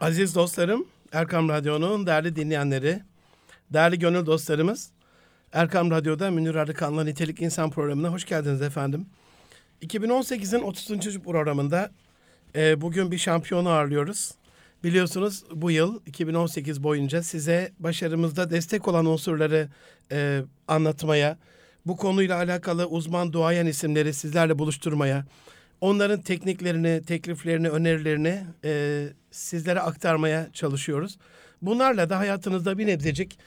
Aziz dostlarım, Erkam Radyo'nun değerli dinleyenleri, değerli gönül dostlarımız, Erkam Radyo'da Münir Arıkan'la Nitelik İnsan programına hoş geldiniz efendim. 2018'in 30. programında e, bugün bir şampiyonu ağırlıyoruz. Biliyorsunuz bu yıl 2018 boyunca size başarımızda destek olan unsurları e, anlatmaya, bu konuyla alakalı uzman duayen isimleri sizlerle buluşturmaya, onların tekniklerini, tekliflerini, önerilerini e, sizlere aktarmaya çalışıyoruz. Bunlarla da hayatınızda bir nebzecik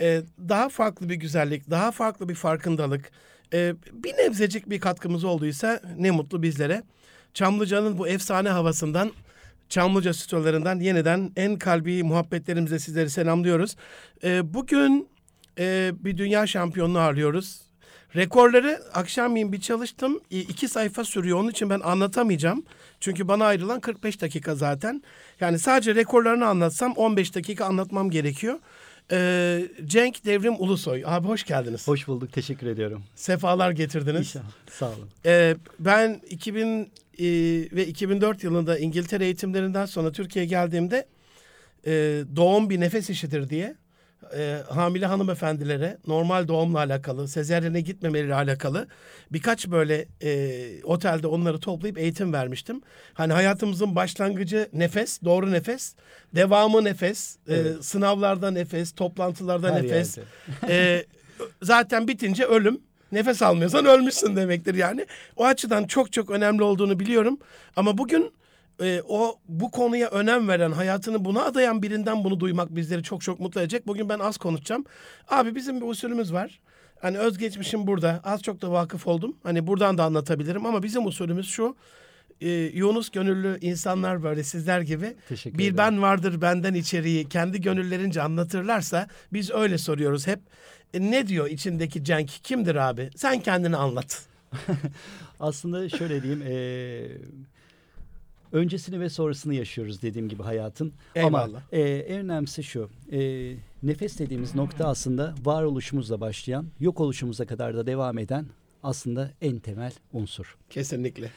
e, daha farklı bir güzellik, daha farklı bir farkındalık, e, bir nebzecik bir katkımız olduysa ne mutlu bizlere. Çamlıca'nın bu efsane havasından, Çamlıca stüdyolarından yeniden en kalbi muhabbetlerimizle sizleri selamlıyoruz. E, bugün e, bir dünya şampiyonunu ağırlıyoruz. Rekorları akşamleyin bir çalıştım. İ- iki sayfa sürüyor. Onun için ben anlatamayacağım. Çünkü bana ayrılan 45 dakika zaten. Yani sadece rekorlarını anlatsam 15 dakika anlatmam gerekiyor. Ee, Cenk Devrim Ulusoy. Abi hoş geldiniz. Hoş bulduk. Teşekkür ediyorum. Sefalar getirdiniz. İnşallah. Sağ olun. Ee, ben 2000 e, ve 2004 yılında İngiltere eğitimlerinden sonra Türkiye'ye geldiğimde e, doğum bir nefes işidir diye e, hamile hanımefendilere normal doğumla alakalı, sezeryene gitmemeleriyle alakalı birkaç böyle e, otelde onları toplayıp eğitim vermiştim. Hani hayatımızın başlangıcı nefes, doğru nefes, devamı nefes, e, Evet. sınavlarda nefes, toplantılarda Her nefes. E, zaten bitince ölüm. Nefes almıyorsan ölmüşsün demektir yani. O açıdan çok çok önemli olduğunu biliyorum. Ama bugün e, o bu konuya önem veren, hayatını buna adayan birinden bunu duymak bizleri çok çok mutlu edecek. Bugün ben az konuşacağım. Abi bizim bir usulümüz var. Hani özgeçmişim burada. Az çok da vakıf oldum. Hani buradan da anlatabilirim ama bizim usulümüz şu. E, Yunus gönüllü insanlar böyle sizler gibi Teşekkür bir ederim. ben vardır benden içeriği kendi gönüllerince anlatırlarsa biz öyle soruyoruz hep. E, ne diyor içindeki Cenk? Kimdir abi? Sen kendini anlat. Aslında şöyle diyeyim. eee, öncesini ve sonrasını yaşıyoruz dediğim gibi hayatın. Eyvallah. Ama eee, en önemlisi şu. eee, nefes dediğimiz nokta aslında varoluşumuzla başlayan, yok oluşumuza kadar da devam eden aslında en temel unsur. Kesinlikle.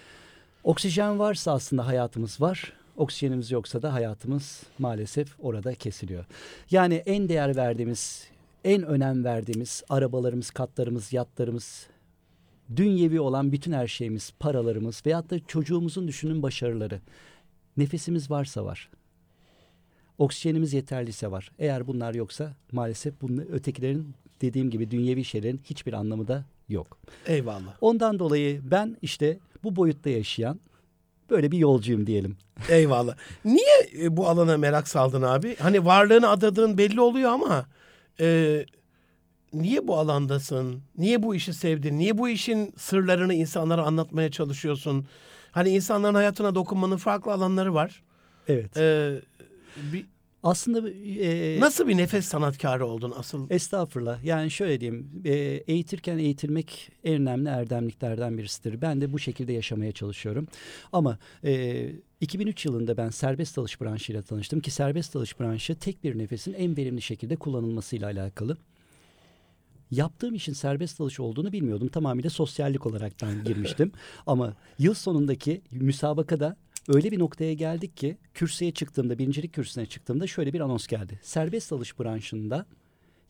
Oksijen varsa aslında hayatımız var. Oksijenimiz yoksa da hayatımız maalesef orada kesiliyor. Yani en değer verdiğimiz, en önem verdiğimiz arabalarımız, katlarımız, yatlarımız, dünyevi olan bütün her şeyimiz, paralarımız veyahut da çocuğumuzun düşünün başarıları. Nefesimiz varsa var. Oksijenimiz yeterliyse var. Eğer bunlar yoksa maalesef bunun ötekilerin dediğim gibi dünyevi şeylerin hiçbir anlamı da yok. Eyvallah. Ondan dolayı ben işte bu boyutta yaşayan böyle bir yolcuyum diyelim. Eyvallah. Niye e, bu alana merak saldın abi? Hani varlığını adadığın belli oluyor ama e, niye bu alandasın? Niye bu işi sevdin? Niye bu işin sırlarını insanlara anlatmaya çalışıyorsun? Hani insanların hayatına dokunmanın farklı alanları var. Evet. E, bir, Aslında e, nasıl bir nefes sanatkarı oldun asıl? Estağfurullah. Yani şöyle diyeyim. e, eğitirken eğitilmek en önemli erdemliklerden birisidir. Ben de bu şekilde yaşamaya çalışıyorum. Ama e, 2003 yılında ben serbest dalış branşıyla tanıştım ki serbest dalış branşı tek bir nefesin en verimli şekilde kullanılmasıyla alakalı. Yaptığım işin serbest dalış olduğunu bilmiyordum. Tamamıyla sosyallik olaraktan girmiştim. Ama yıl sonundaki müsabakada öyle bir noktaya geldik ki kürsüye çıktığımda, birincilik kürsüsüne çıktığımda şöyle bir anons geldi. Serbest dalış branşında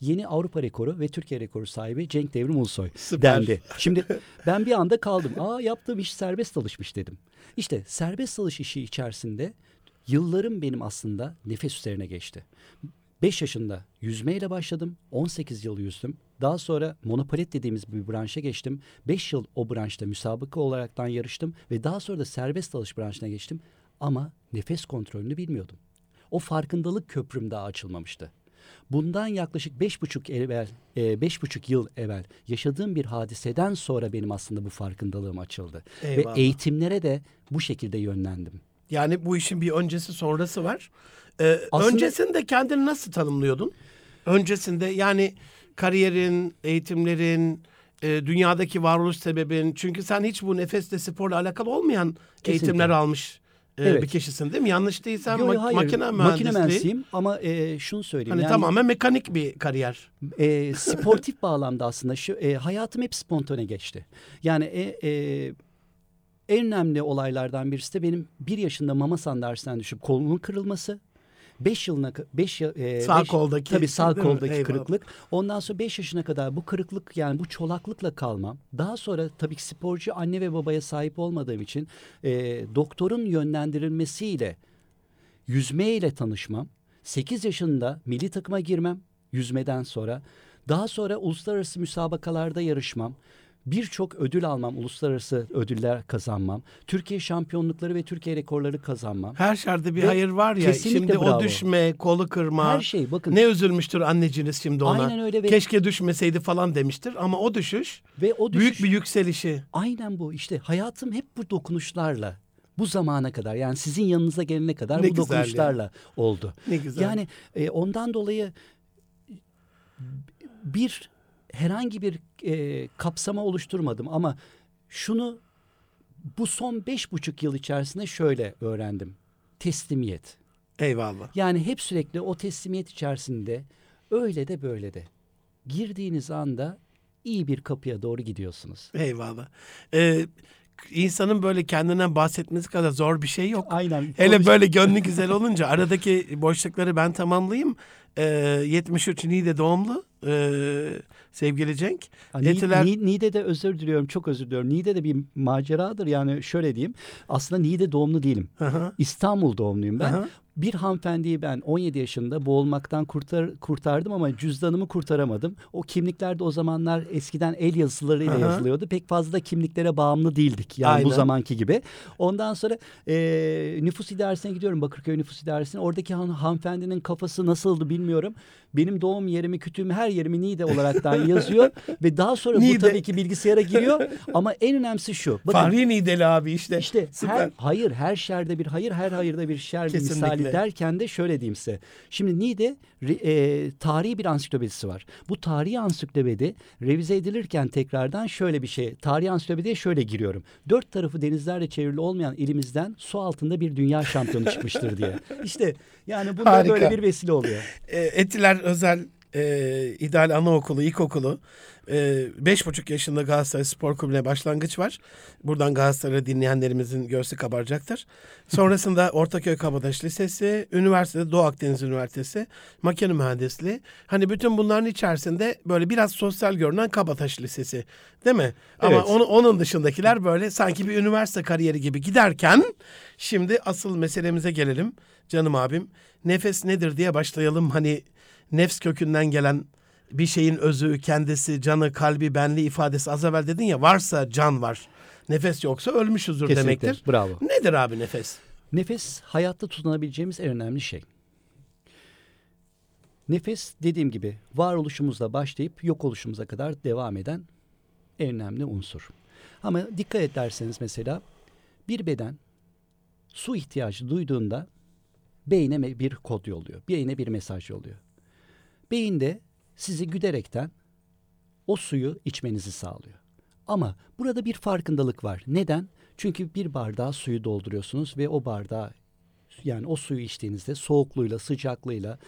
yeni Avrupa rekoru ve Türkiye rekoru sahibi Cenk Devrim Ulusoy Süper. dendi. Şimdi ben bir anda kaldım. Aa yaptığım iş serbest dalışmış dedim. İşte serbest dalış işi içerisinde yıllarım benim aslında nefes üzerine geçti. 5 yaşında yüzmeyle başladım. 18 yıl yüzdüm. Daha sonra monopalet dediğimiz bir branşa geçtim. 5 yıl o branşta müsabaka olaraktan yarıştım ve daha sonra da serbest dalış branşına geçtim. Ama nefes kontrolünü bilmiyordum. O farkındalık köprüm daha açılmamıştı. Bundan yaklaşık beş buçuk evvel, e, beş buçuk yıl evvel yaşadığım bir hadiseden sonra benim aslında bu farkındalığım açıldı. Eyvallah. Ve eğitimlere de bu şekilde yönlendim. Yani bu işin bir öncesi sonrası var. Ee, Aslında- Öncesinde kendini nasıl tanımlıyordun? Öncesinde yani kariyerin, eğitimlerin, e, dünyadaki varoluş sebebin. Çünkü sen hiç bu nefesle sporla alakalı olmayan Kesinlikle. eğitimler almış e, Evet. bir kişisin değil mi? Yanlış değilsem Yo, yo, hayır, makine makine mühendisliği. mühendisiyim ama e, şunu söyleyeyim. Hani yani, tamamen mekanik bir kariyer. e, sportif bağlamda aslında şu e, hayatım hep spontane geçti. Yani e, e, en önemli olaylardan birisi de benim bir yaşında mama sandalyesinden düşüp kolumun kırılması. 5 yılına 5 e, Sağ beş- koldaki, tabii sağ koldaki Eyvallah. kırıklık. Ondan sonra 5 yaşına kadar bu kırıklık yani bu çolaklıkla kalmam. Daha sonra tabii ki sporcu anne ve babaya sahip olmadığım için e, doktorun yönlendirilmesiyle yüzmeyle tanışmam. 8 yaşında milli takıma girmem yüzmeden sonra. Daha sonra uluslararası müsabakalarda yarışmam. Birçok ödül almam, uluslararası ödüller kazanmam. Türkiye şampiyonlukları ve Türkiye rekorları kazanmam. Her şerde bir Ve hayır var ya. Şimdi o bravo. düşme, kolu kırma. Her şey bakın Ne üzülmüştür anneciniz şimdi ona. Aynen öyle ve- Keşke düşmeseydi falan demiştir. Ama o düşüş, ve o düşüş, büyük bir yükselişi. Aynen bu işte hayatım hep bu dokunuşlarla bu zamana kadar yani sizin yanınıza gelene kadar Ne bu güzel ya. dokunuşlarla oldu. Ne güzel. Yani e, ondan dolayı bir herhangi bir e, kapsama oluşturmadım ama şunu bu son beş buçuk yıl içerisinde şöyle öğrendim. Teslimiyet. Eyvallah. Yani hep sürekli o teslimiyet içerisinde öyle de böyle de girdiğiniz anda iyi bir kapıya doğru gidiyorsunuz. Eyvallah. Ee, insanın böyle kendinden bahsetmesi kadar zor bir şey yok. Aynen. Hele böyle gönlü güzel olunca aradaki boşlukları ben tamamlayayım. Ee, 73 Niğde doğumlu ee, sevgili Cenk. Ha, Ni- Etiler Ni- Niğde'de özür diliyorum, çok özür diliyorum. Niğde'de bir maceradır yani şöyle diyeyim. Aslında Niğde doğumlu değilim. Hı. İstanbul doğumluyum ben. Aha. Bir hanımefendiyi ben 17 yaşında boğulmaktan kurtar, kurtardım ama cüzdanımı kurtaramadım. O kimlikler de o zamanlar eskiden el yazılarıyla Aha. yazılıyordu. Pek fazla da kimliklere bağımlı değildik. Yani bu Aynen. zamanki gibi. Ondan sonra e, nüfus idaresine gidiyorum. Bakırköy nüfus idaresine. Oradaki han, hanımefendinin kafası nasıldı bilmiyorum. Benim doğum yerimi, kütüğümü, her yerimi Niğde olaraktan yazıyor. Ve daha sonra bu tabii ki bilgisayara giriyor. Ama en önemlisi şu. Bakın, Fahri Niğdeli abi işte. işte Süper. her, hayır her şerde bir hayır her hayırda bir şer Kesinlikle. misali derken de şöyle diyeyim size. Şimdi Niğde re- e, tarihi bir ansiklopedisi var. Bu tarihi ansiklopedi revize edilirken tekrardan şöyle bir şey. Tarihi ansiklopediye şöyle giriyorum. Dört tarafı denizlerle çevrili olmayan ilimizden su altında bir dünya şampiyonu çıkmıştır diye. İşte yani bunda Harika. böyle bir vesile oluyor. E, Etiler Özel e, İdeal Anaokulu, İlkokulu. E, beş buçuk yaşında Galatasaray Spor Kulübü'ne başlangıç var. Buradan Galatasaray'ı dinleyenlerimizin göğsü kabaracaktır. Sonrasında Ortaköy Kabataş Lisesi, üniversitede Doğu Akdeniz Üniversitesi, makine mühendisliği. Hani bütün bunların içerisinde böyle biraz sosyal görünen Kabataş Lisesi. Değil mi? Ama Evet. onu, onun dışındakiler böyle sanki bir üniversite kariyeri gibi giderken şimdi asıl meselemize gelelim canım abim. Nefes nedir diye başlayalım. Hani nefs kökünden gelen bir şeyin özü, kendisi, canı, kalbi, benliği ifadesi az evvel dedin ya varsa can var. Nefes yoksa ölmüşüzdür Kesinlikle. demektir. Bravo. Nedir abi nefes? Nefes hayatta tutunabileceğimiz en önemli şey. Nefes dediğim gibi varoluşumuzla başlayıp yok oluşumuza kadar devam eden en önemli unsur. Ama dikkat ederseniz mesela bir beden su ihtiyacı duyduğunda beyne bir kod yolluyor. Beyne bir mesaj yolluyor. Beyin de sizi güderekten o suyu içmenizi sağlıyor. Ama burada bir farkındalık var. Neden? Çünkü bir bardağa suyu dolduruyorsunuz ve o bardağı yani o suyu içtiğinizde soğukluğuyla, sıcaklığıyla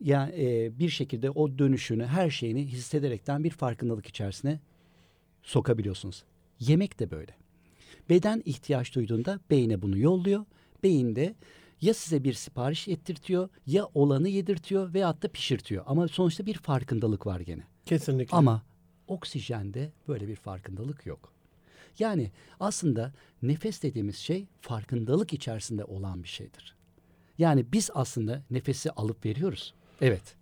yani e, bir şekilde o dönüşünü, her şeyini hissederekten bir farkındalık içerisine sokabiliyorsunuz. Yemek de böyle. Beden ihtiyaç duyduğunda beyne bunu yolluyor. Beyin de ya size bir sipariş ettirtiyor ya olanı yedirtiyor veyahut da pişirtiyor. Ama sonuçta bir farkındalık var gene. Kesinlikle. Ama oksijende böyle bir farkındalık yok. Yani aslında nefes dediğimiz şey farkındalık içerisinde olan bir şeydir. Yani biz aslında nefesi alıp veriyoruz. Evet.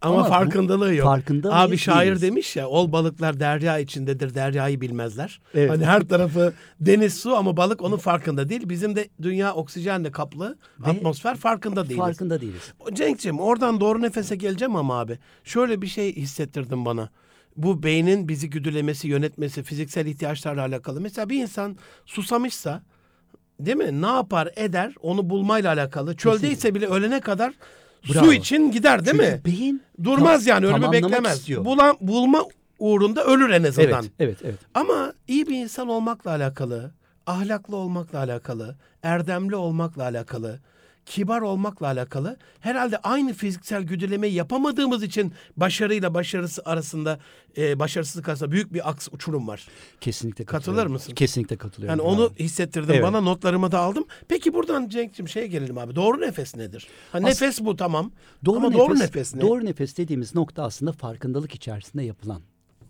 Ama, ama farkındalığı yok. farkında Abi şair değiliz. demiş ya ol balıklar derya içindedir deryayı bilmezler. Evet. Hani her tarafı deniz su ama balık onun farkında değil. Bizim de dünya oksijenle kaplı Ve atmosfer farkında değiliz. Farkında değiliz. Cenk'ciğim oradan doğru nefese geleceğim ama abi. Şöyle bir şey hissettirdin bana. Bu beynin bizi güdülemesi, yönetmesi, fiziksel ihtiyaçlarla alakalı. Mesela bir insan susamışsa değil mi? Ne yapar eder onu bulmayla alakalı. Çöldeyse bile ölene kadar Bravo. su için gider değil Çünkü mi? beyin Durmaz tam- yani ölümü tamamlamak beklemez. istiyor. Bulan, bulma uğrunda ölür en azından. Evet, evet, evet. Ama iyi bir insan olmakla alakalı, ahlaklı olmakla alakalı, erdemli olmakla alakalı, kibar olmakla alakalı. Herhalde aynı fiziksel güdülemeyi yapamadığımız için başarıyla başarısı arasında e, başarısızlık arasında büyük bir aks uçurum var. Kesinlikle Katılır mısın? Kesinlikle katılıyorum. Yani onu Bravo. hissettirdim Evet. bana notlarımı da aldım. Peki buradan Cenk'cim şeye gelelim abi. Doğru nefes nedir? Ha, As- nefes bu tamam. Doğru Ama nefes, doğru nefes ne? Doğru nefes dediğimiz nokta aslında farkındalık içerisinde yapılan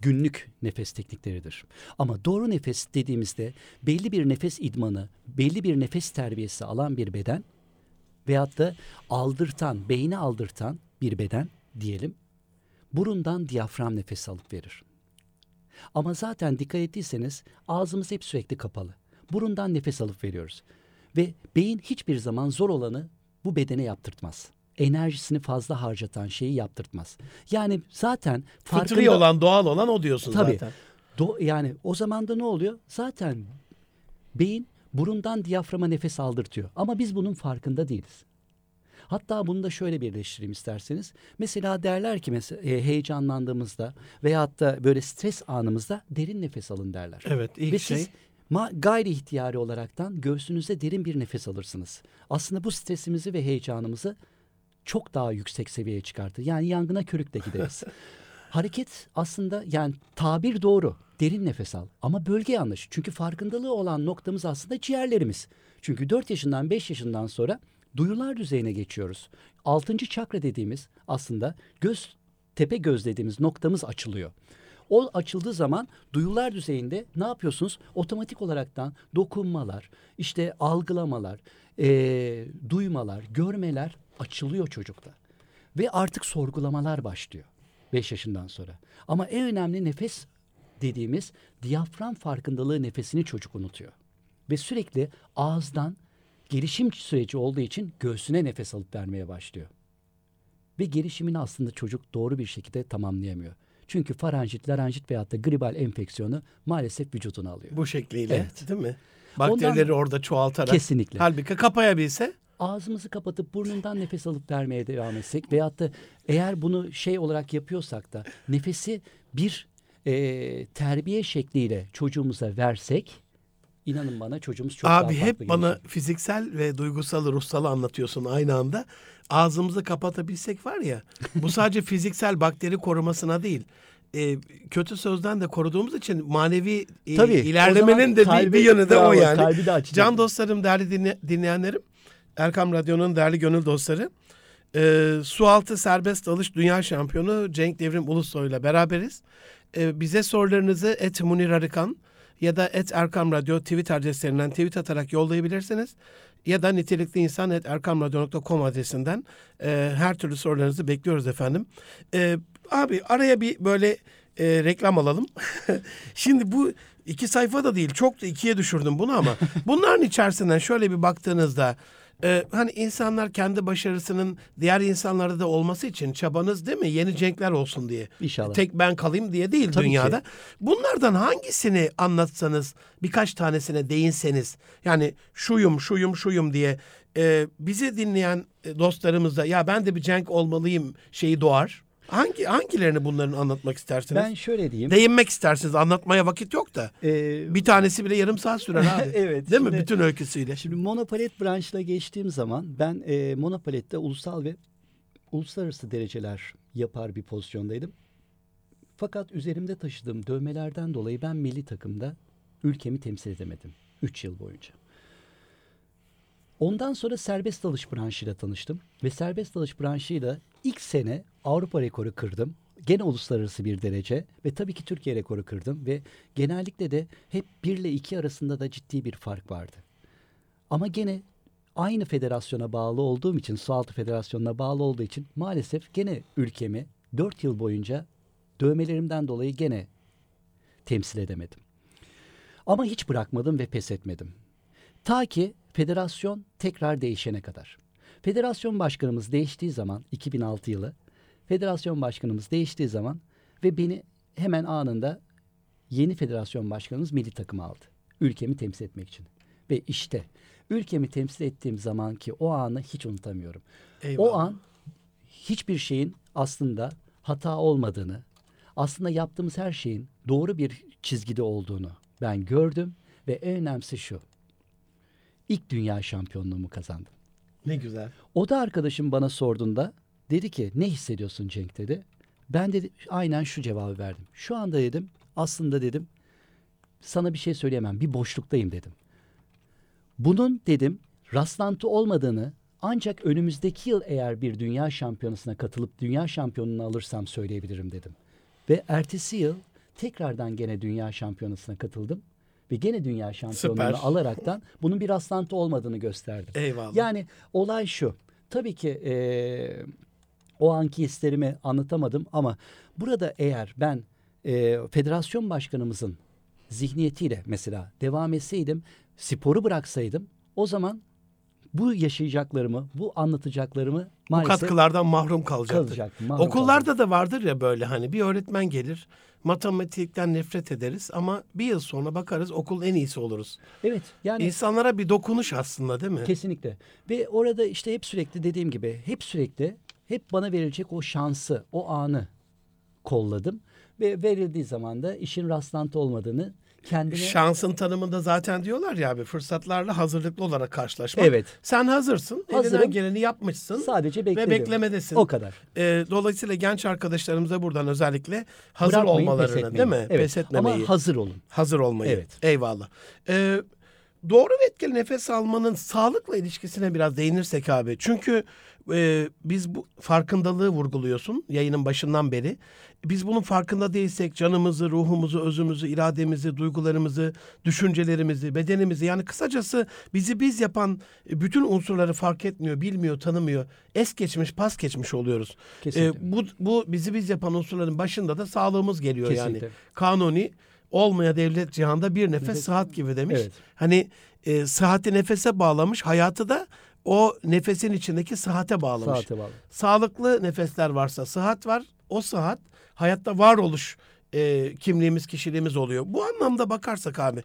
günlük nefes teknikleridir. Ama doğru nefes dediğimizde belli bir nefes idmanı, belli bir nefes terbiyesi alan bir beden veyahut da aldırtan, beyni aldırtan bir beden diyelim. Burundan diyafram nefes alıp verir. Ama zaten dikkat ettiyseniz ağzımız hep sürekli kapalı. Burundan nefes alıp veriyoruz. Ve beyin hiçbir zaman zor olanı bu bedene yaptırtmaz. Enerjisini fazla harcatan şeyi yaptırtmaz. Yani zaten Fıtri farkında... olan, doğal olan o diyorsun Tabii. zaten. Do- yani o zaman da ne oluyor? Zaten beyin burundan diyaframa nefes aldırtıyor. Ama biz bunun farkında değiliz. Hatta bunu da şöyle birleştireyim isterseniz. Mesela derler ki mesela heyecanlandığımızda veyahut da böyle stres anımızda derin nefes alın derler. Evet ilk Ve şey. siz ma- gayri ihtiyari olaraktan göğsünüzde derin bir nefes alırsınız. Aslında bu stresimizi ve heyecanımızı çok daha yüksek seviyeye çıkartır. Yani yangına körükle gideriz. Hareket aslında yani tabir doğru. Derin nefes al. Ama bölge yanlış. Çünkü farkındalığı olan noktamız aslında ciğerlerimiz. Çünkü 4 yaşından 5 yaşından sonra duyular düzeyine geçiyoruz. 6. çakra dediğimiz aslında göz tepe göz dediğimiz noktamız açılıyor. O açıldığı zaman duyular düzeyinde ne yapıyorsunuz? Otomatik olaraktan dokunmalar, işte algılamalar, eee, duymalar, görmeler açılıyor çocukta. Ve artık sorgulamalar başlıyor 5 yaşından sonra. Ama en önemli nefes dediğimiz diyafram farkındalığı nefesini çocuk unutuyor. Ve sürekli ağızdan gelişim süreci olduğu için göğsüne nefes alıp vermeye başlıyor. Ve gelişimini aslında çocuk doğru bir şekilde tamamlayamıyor. Çünkü faranjit, laranjit veyahut da gribal enfeksiyonu maalesef vücuduna alıyor. Bu şekliyle Evet. değil mi? Bakterileri orada çoğaltarak. Kesinlikle. Halbuki kapayabilse ağzımızı kapatıp burnundan nefes alıp vermeye devam etsek veyahut da eğer bunu şey olarak yapıyorsak da nefesi bir e, terbiye şekliyle çocuğumuza versek inanın bana çocuğumuz çok daha abi farklı hep bana gelecek. fiziksel ve duygusal ruhsalı anlatıyorsun aynı anda. Ağzımızı kapatabilsek var ya bu sadece fiziksel bakteri korumasına değil. e, kötü sözden de koruduğumuz için manevi e, Tabii, ilerlemenin de bir, kalbi- bir yönü de o yani. Can dostlarım, değerli dinle- dinleyenlerim, Erkam Radyo'nun değerli gönül dostları. E, Sualtı Serbest Dalış Dünya Şampiyonu Cenk Devrim Ulusoy ile beraberiz. E, bize sorularınızı et Munir Arıkan ya da et Erkam Radyo tweet adreslerinden tweet atarak yollayabilirsiniz. Ya da nitelikli insan et erkamradyo.com adresinden e, her türlü sorularınızı bekliyoruz efendim. E, abi araya bir böyle e, reklam alalım. Şimdi bu iki sayfa da değil çok da ikiye düşürdüm bunu ama bunların içerisinden şöyle bir baktığınızda e, hani insanlar kendi başarısının diğer insanlarda da olması için çabanız değil mi? Yeni cenkler olsun diye. İnşallah. Tek ben kalayım diye değil Tabii dünyada. Bunlardan hangisini anlatsanız, birkaç tanesine değinseniz, yani şuyum, şuyum, şuyum diye e, bizi dinleyen e, dostlarımız da ya ben de bir cenk olmalıyım şeyi doğar. Hangi hangilerini bunların anlatmak istersiniz? Ben şöyle diyeyim. Değinmek istersiniz. Anlatmaya vakit yok da. e, Bir tanesi bile yarım saat sürer abi. Evet, Değil mi? şimdi- Bütün öyküsüyle. Şimdi monopalet branşına geçtiğim zaman ben e, monopalette ulusal ve uluslararası dereceler yapar bir pozisyondaydım. Fakat üzerimde taşıdığım dövmelerden dolayı ben milli takımda ülkemi temsil edemedim 3 yıl boyunca. Ondan sonra serbest dalış branşıyla tanıştım ve serbest dalış branşıyla ilk sene Avrupa rekoru kırdım. Gene uluslararası bir derece ve tabii ki Türkiye rekoru kırdım ve genellikle de hep 1 ile 2 arasında da ciddi bir fark vardı. Ama gene aynı federasyona bağlı olduğum için, Sualtı Federasyonu'na bağlı olduğu için maalesef gene ülkemi 4 yıl boyunca dövmelerimden dolayı gene temsil edemedim. Ama hiç bırakmadım ve pes etmedim. Ta ki federasyon tekrar değişene kadar. Federasyon başkanımız değiştiği zaman 2006 yılı federasyon başkanımız değiştiği zaman ve beni hemen anında yeni federasyon başkanımız milli takıma aldı. Ülkemi temsil etmek için. Ve işte ülkemi temsil ettiğim zamanki o anı hiç unutamıyorum. Eyvallah. O an hiçbir şeyin aslında hata olmadığını, aslında yaptığımız her şeyin doğru bir çizgide olduğunu ben gördüm ve en önemlisi şu. İlk dünya şampiyonluğumu kazandım. Ne güzel. O da arkadaşım bana sorduğunda dedi ki ne hissediyorsun Cenk dedi. Ben de aynen şu cevabı verdim. Şu anda dedim aslında dedim sana bir şey söyleyemem bir boşluktayım dedim. Bunun dedim rastlantı olmadığını ancak önümüzdeki yıl eğer bir dünya şampiyonasına katılıp dünya şampiyonunu alırsam söyleyebilirim dedim. Ve ertesi yıl tekrardan gene dünya şampiyonasına katıldım. Ve gene dünya şampiyonluğunu Süper. alaraktan bunun bir rastlantı olmadığını gösterdim. Eyvallah. Yani olay şu. Tabii ki eee, o anki hislerimi anlatamadım ama burada eğer ben eee, federasyon başkanımızın zihniyetiyle mesela devam etseydim, sporu bıraksaydım o zaman bu yaşayacaklarımı, bu anlatacaklarımı Bu maalesef katkılardan mahrum kalacaktı. kalacaktım. mahrum Okullarda kalacaktım. da vardır ya böyle hani bir öğretmen gelir matematikten nefret ederiz ama bir yıl sonra bakarız okul en iyisi oluruz. Evet yani İnsanlara bir dokunuş aslında değil mi? Kesinlikle. Ve orada işte hep sürekli dediğim gibi hep sürekli hep bana verilecek o şansı, o anı kolladım. Ve verildiği zaman da işin rastlantı olmadığını kendine... Şansın tanımında zaten diyorlar ya abi fırsatlarla hazırlıklı olarak karşılaşmak. Evet. Sen hazırsın. Hazırım. Elinden geleni yapmışsın. Sadece ve bekledim. beklemedesin. O kadar. Ee, dolayısıyla genç arkadaşlarımıza buradan özellikle hazır Bırakmayın, olmalarını değil mi? Evet. Pes etmemeyi. Ama hazır olun. Hazır olmayı. Evet. Eyvallah. Ee, doğru ve etkili nefes almanın sağlıkla ilişkisine biraz değinirsek abi. Çünkü e, biz bu farkındalığı vurguluyorsun yayının başından beri. Biz bunun farkında değilsek canımızı, ruhumuzu, özümüzü, irademizi, duygularımızı, düşüncelerimizi, bedenimizi yani kısacası bizi biz yapan e, bütün unsurları fark etmiyor, bilmiyor, tanımıyor. Es geçmiş, pas geçmiş oluyoruz. Kesinlikle. E, bu, bu bizi biz yapan unsurların başında da sağlığımız geliyor yani Kesinlikle. kanuni olmaya devlet cihanda bir nefes sıhhat gibi demiş. Evet. Hani e, sıhhati nefese bağlamış, hayatı da o nefesin içindeki sıhhate bağlamış. Bağlı. Sağlıklı nefesler varsa sıhhat var. O sıhhat hayatta varoluş e, kimliğimiz, kişiliğimiz oluyor. Bu anlamda bakarsak abi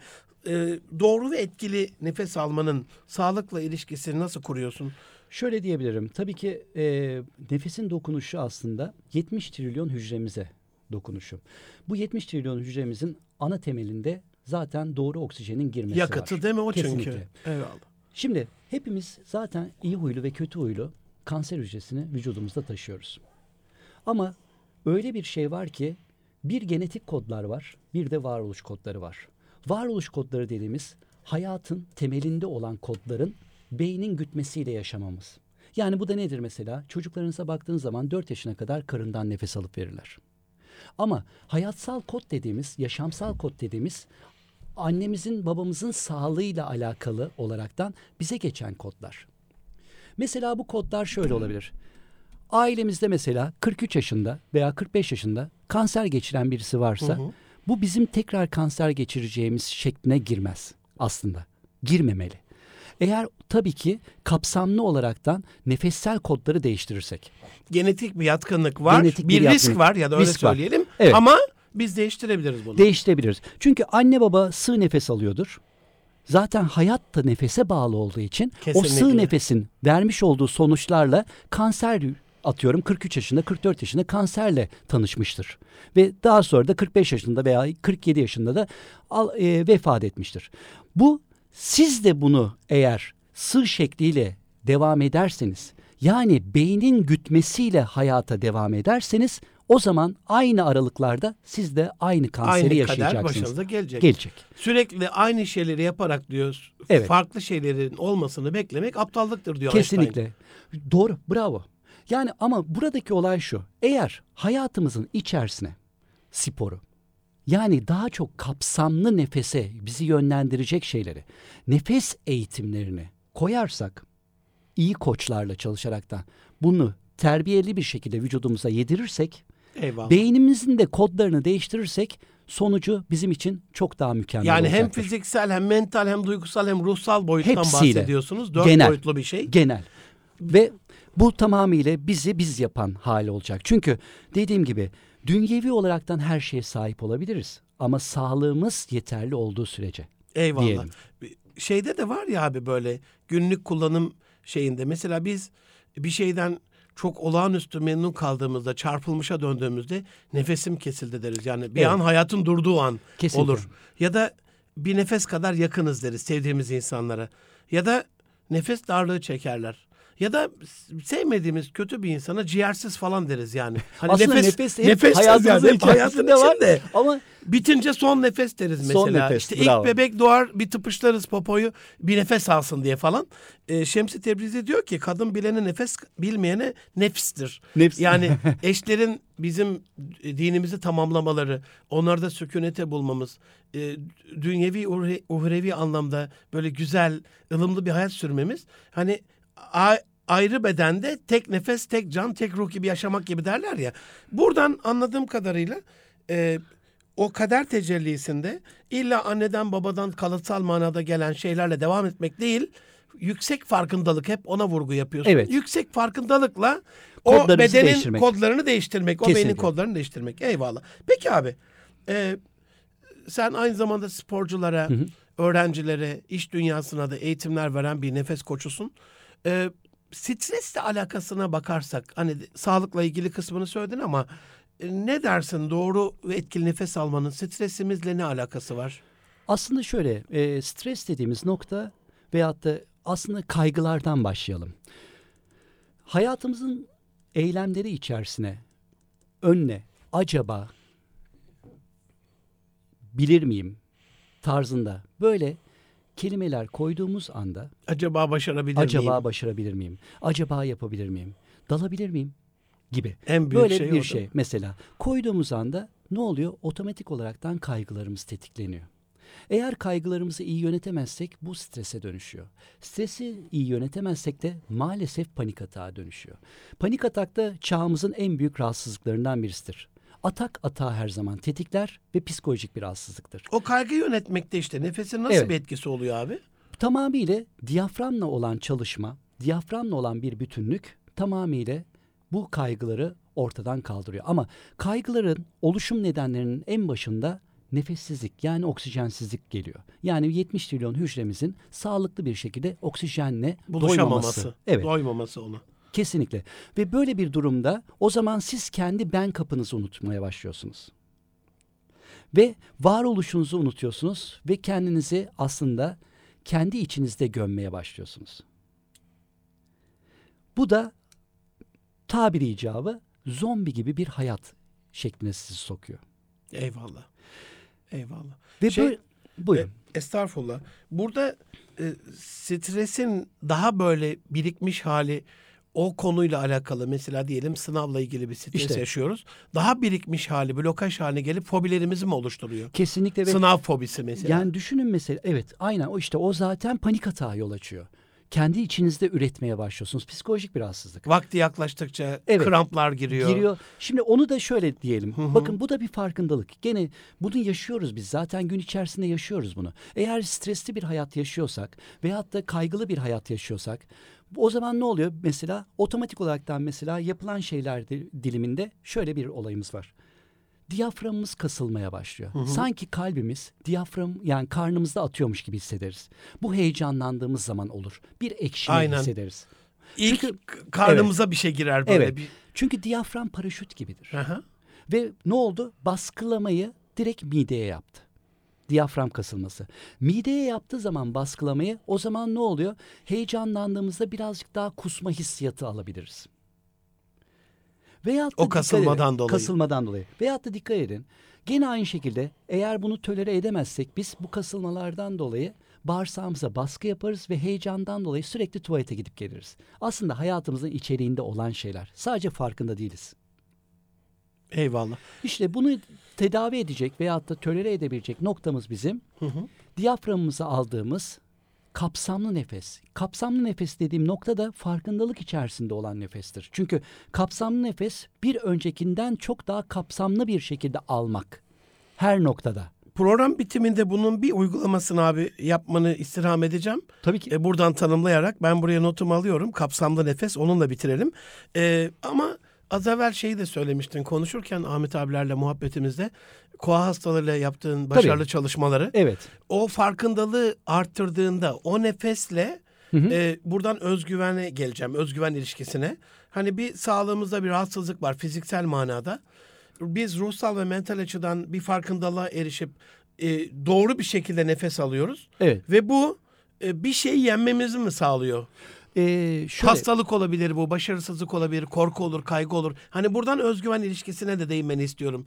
e, doğru ve etkili nefes almanın sağlıkla ilişkisini nasıl kuruyorsun? Şöyle diyebilirim. Tabii ki e, nefesin dokunuşu aslında 70 trilyon hücremize dokunuşu. Bu 70 trilyon hücremizin ana temelinde zaten doğru oksijenin girmesi Yakıtı var. değil mi o çünkü? Kesinlikle. Eyvallah. Şimdi hepimiz zaten iyi huylu ve kötü huylu kanser hücresini vücudumuzda taşıyoruz. Ama öyle bir şey var ki bir genetik kodlar var, bir de varoluş kodları var. Varoluş kodları dediğimiz hayatın temelinde olan kodların beynin gütmesiyle yaşamamız. Yani bu da nedir mesela? Çocuklarınıza baktığınız zaman 4 yaşına kadar karından nefes alıp verirler. Ama hayatsal kod dediğimiz, yaşamsal kod dediğimiz annemizin babamızın sağlığıyla alakalı olaraktan bize geçen kodlar. Mesela bu kodlar şöyle olabilir. Ailemizde mesela 43 yaşında veya 45 yaşında kanser geçiren birisi varsa Hı hı. bu bizim tekrar kanser geçireceğimiz şekline girmez aslında. Girmemeli. Eğer tabii ki kapsamlı olaraktan nefessel kodları değiştirirsek. Genetik bir yatkınlık var. Genetik bir, bir risk yatkınlık. var ya da öyle Risk var. söyleyelim. Evet. Ama biz değiştirebiliriz bunu. Değiştirebiliriz. Çünkü anne baba sığ nefes alıyordur. Zaten hayat da nefese bağlı olduğu için o Kesinlikle. sığ nefesin vermiş olduğu sonuçlarla kanser atıyorum 43 yaşında 44 yaşında kanserle tanışmıştır. Ve daha sonra da 45 yaşında veya 47 yaşında da al- e, vefat etmiştir. Bu siz de bunu eğer sığ şekliyle devam ederseniz yani beynin gütmesiyle hayata devam ederseniz o zaman aynı aralıklarda siz de aynı kanseri Aynı yaşayacaksınız. başınıza gelecek. Gelecek. Sürekli aynı şeyleri yaparak diyor Evet. farklı şeylerin olmasını beklemek aptallıktır diyor Einstein. Kesinlikle. Doğru. Bravo. Yani ama buradaki olay şu. Eğer hayatımızın içerisine sporu yani daha çok kapsamlı nefese bizi yönlendirecek şeyleri, nefes eğitimlerini koyarsak iyi koçlarla çalışaraktan bunu terbiyeli bir şekilde vücudumuza yedirirsek, Eyvallah. beynimizin de kodlarını değiştirirsek sonucu bizim için çok daha mükemmel yani hem olacaktır. fiziksel hem mental hem duygusal hem ruhsal boyuttan Hepsiyle. bahsediyorsunuz. Dört Genel. boyutlu bir şey. Genel. Ve bu tamamıyla bizi biz yapan hali olacak. Çünkü dediğim gibi dünyevi olaraktan her şeye sahip olabiliriz. Ama sağlığımız yeterli olduğu sürece. Eyvallah. diyelim. Şeyde de var ya abi böyle günlük kullanım şeyinde. Mesela biz bir şeyden çok olağanüstü memnun kaldığımızda, çarpılmışa döndüğümüzde nefesim kesildi deriz. Yani bir Evet. an hayatın durduğu an Kesinlikle. olur. Ya da bir nefes kadar yakınız deriz sevdiğimiz insanlara. Ya da nefes darlığı çekerler. Ya da sevmediğimiz kötü bir insana ciğersiz falan deriz yani. Hani Aslında nefes, hep nefes hayatımızın yani, hayatın var. içinde. Ama Bitince son nefes deriz Son mesela. nefes, işte bravo. ilk bebek doğar bir tıpışlarız popoyu bir nefes alsın diye falan. Ee, Şemsi Tebrizi diyor ki kadın bilene nefes bilmeyene nefstir. Nefs. Yani eşlerin bizim dinimizi tamamlamaları, onlarda sükunete bulmamız, e, dünyevi uhre- uhrevi anlamda böyle güzel, ılımlı bir hayat sürmemiz hani ayrı bedende tek nefes, tek can, tek ruh gibi yaşamak gibi derler ya. Buradan anladığım kadarıyla e, o kader tecellisinde illa anneden babadan kalıtsal manada gelen şeylerle devam etmek değil, yüksek farkındalık hep ona vurgu yapıyorsun. Evet. Yüksek farkındalıkla o bedenin değiştirmek. kodlarını değiştirmek, o Kesinlikle. beynin kodlarını değiştirmek. Eyvallah. Peki abi, e, sen aynı zamanda sporculara, hı. öğrencilere, iş dünyasına da eğitimler veren bir nefes koçusun. E, stresle alakasına bakarsak, hani sağlıkla ilgili kısmını söyledin ama e, ne dersin doğru ve etkili nefes almanın stresimizle ne alakası var? aslında şöyle e, stres dediğimiz nokta veyahut da aslında kaygılardan başlayalım. Hayatımızın eylemleri içerisine önüne acaba bilir miyim tarzında böyle kelimeler koyduğumuz anda Acaba başarabilir acaba miyim? başarabilir miyim? Acaba yapabilir miyim? Dalabilir miyim? Gibi. En büyük Böyle şey bir şey mesela koyduğumuz anda ne oluyor? Otomatik olaraktan kaygılarımız tetikleniyor. Eğer kaygılarımızı iyi yönetemezsek bu strese dönüşüyor. Stresi iyi yönetemezsek de maalesef panik atağa dönüşüyor. Panik atak da çağımızın en büyük rahatsızlıklarından birisidir. Atak atağı her zaman tetikler ve psikolojik bir rahatsızlıktır. O kaygı yönetmekte işte nefesin nasıl Evet. bir etkisi oluyor abi? Tamamıyla diyaframla olan çalışma, diyaframla olan bir bütünlük tamamıyla bu kaygıları ortadan kaldırıyor. Ama kaygıların oluşum nedenlerinin en başında nefessizlik yani oksijensizlik geliyor. Yani 70 trilyon hücremizin sağlıklı bir şekilde oksijenle Buluşamaması, doymaması. Evet. doymaması ona. Kesinlikle. Ve böyle bir durumda o zaman siz kendi ben kapınızı unutmaya başlıyorsunuz. Ve varoluşunuzu unutuyorsunuz ve kendinizi aslında kendi içinizde gömmeye başlıyorsunuz. Bu da tabiri icabı zombi gibi bir hayat şekline sizi sokuyor. Eyvallah. Eyvallah. Ve Şey- böyle buyurun. E, estağfurullah. Burada e, stresin daha böyle birikmiş hali o konuyla alakalı mesela diyelim sınavla ilgili bir stres İşte. yaşıyoruz. Daha birikmiş hali, blokaj haline gelip fobilerimizi mi oluşturuyor? Kesinlikle ve Sınav fobisi mesela. Yani düşünün mesela evet aynen o işte o zaten panik atağa yol açıyor. Kendi içinizde üretmeye başlıyorsunuz. Psikolojik bir rahatsızlık. Vakti yaklaştıkça Evet. kramplar giriyor. Giriyor. Şimdi onu da şöyle diyelim. Hı hı. Bakın bu da bir farkındalık. Gene bunu yaşıyoruz biz. Zaten gün içerisinde yaşıyoruz bunu. Eğer stresli bir hayat yaşıyorsak veyahut da kaygılı bir hayat yaşıyorsak o zaman ne oluyor? Mesela otomatik olaraktan mesela yapılan şeyler di- diliminde şöyle bir olayımız var. Diyaframımız kasılmaya başlıyor. Sanki kalbimiz diyafram yani karnımızda atıyormuş gibi hissederiz. Bu heyecanlandığımız zaman olur. Bir ekşime Aynen. hissederiz. İlk Çünkü- karnımıza bir şey girer böyle. Evet. Bir... Çünkü diyafram paraşüt gibidir. Aha. Ve ne oldu? Baskılamayı direkt mideye yaptı. Diyafram kasılması. Mideye yaptığı zaman baskılamayı o zaman ne oluyor? Heyecanlandığımızda birazcık daha kusma hissiyatı alabiliriz. Veyahut da O kasılmadan edin, dolayı. Kasılmadan dolayı. Veyahut da dikkat edin. Gene aynı şekilde eğer bunu tölere edemezsek biz bu kasılmalardan dolayı bağırsağımıza baskı yaparız ve heyecandan dolayı sürekli tuvalete gidip geliriz. Aslında hayatımızın içeriğinde olan şeyler. Sadece farkında değiliz. Eyvallah. İşte bunu tedavi edecek veyahut da tolere edebilecek noktamız bizim Hı hı. diyaframımıza aldığımız kapsamlı nefes. Kapsamlı nefes dediğim nokta da farkındalık içerisinde olan nefestir. Çünkü kapsamlı nefes bir öncekinden çok daha kapsamlı bir şekilde almak. Her noktada. Program bitiminde bunun bir uygulamasını abi yapmanı istirham edeceğim. Tabii ki. E, buradan tanımlayarak ben buraya notumu alıyorum. Kapsamlı nefes onunla bitirelim. E, ama az evvel şeyi de söylemiştin konuşurken Ahmet abilerle muhabbetimizde koa hastalarıyla yaptığın başarılı çalışmaları. Evet. O farkındalığı arttırdığında o nefesle Hı hı. e, buradan özgüvene geleceğim. Özgüven ilişkisine. Hani bir sağlığımızda bir rahatsızlık var fiziksel manada. Biz ruhsal ve mental açıdan bir farkındalığa erişip e, doğru bir şekilde nefes alıyoruz. Evet. Ve bu e, bir şeyi yenmemizi mi sağlıyor? Ee, şöyle, Hastalık olabilir bu, başarısızlık olabilir, korku olur, kaygı olur. Hani buradan özgüven ilişkisine de değinmeni istiyorum.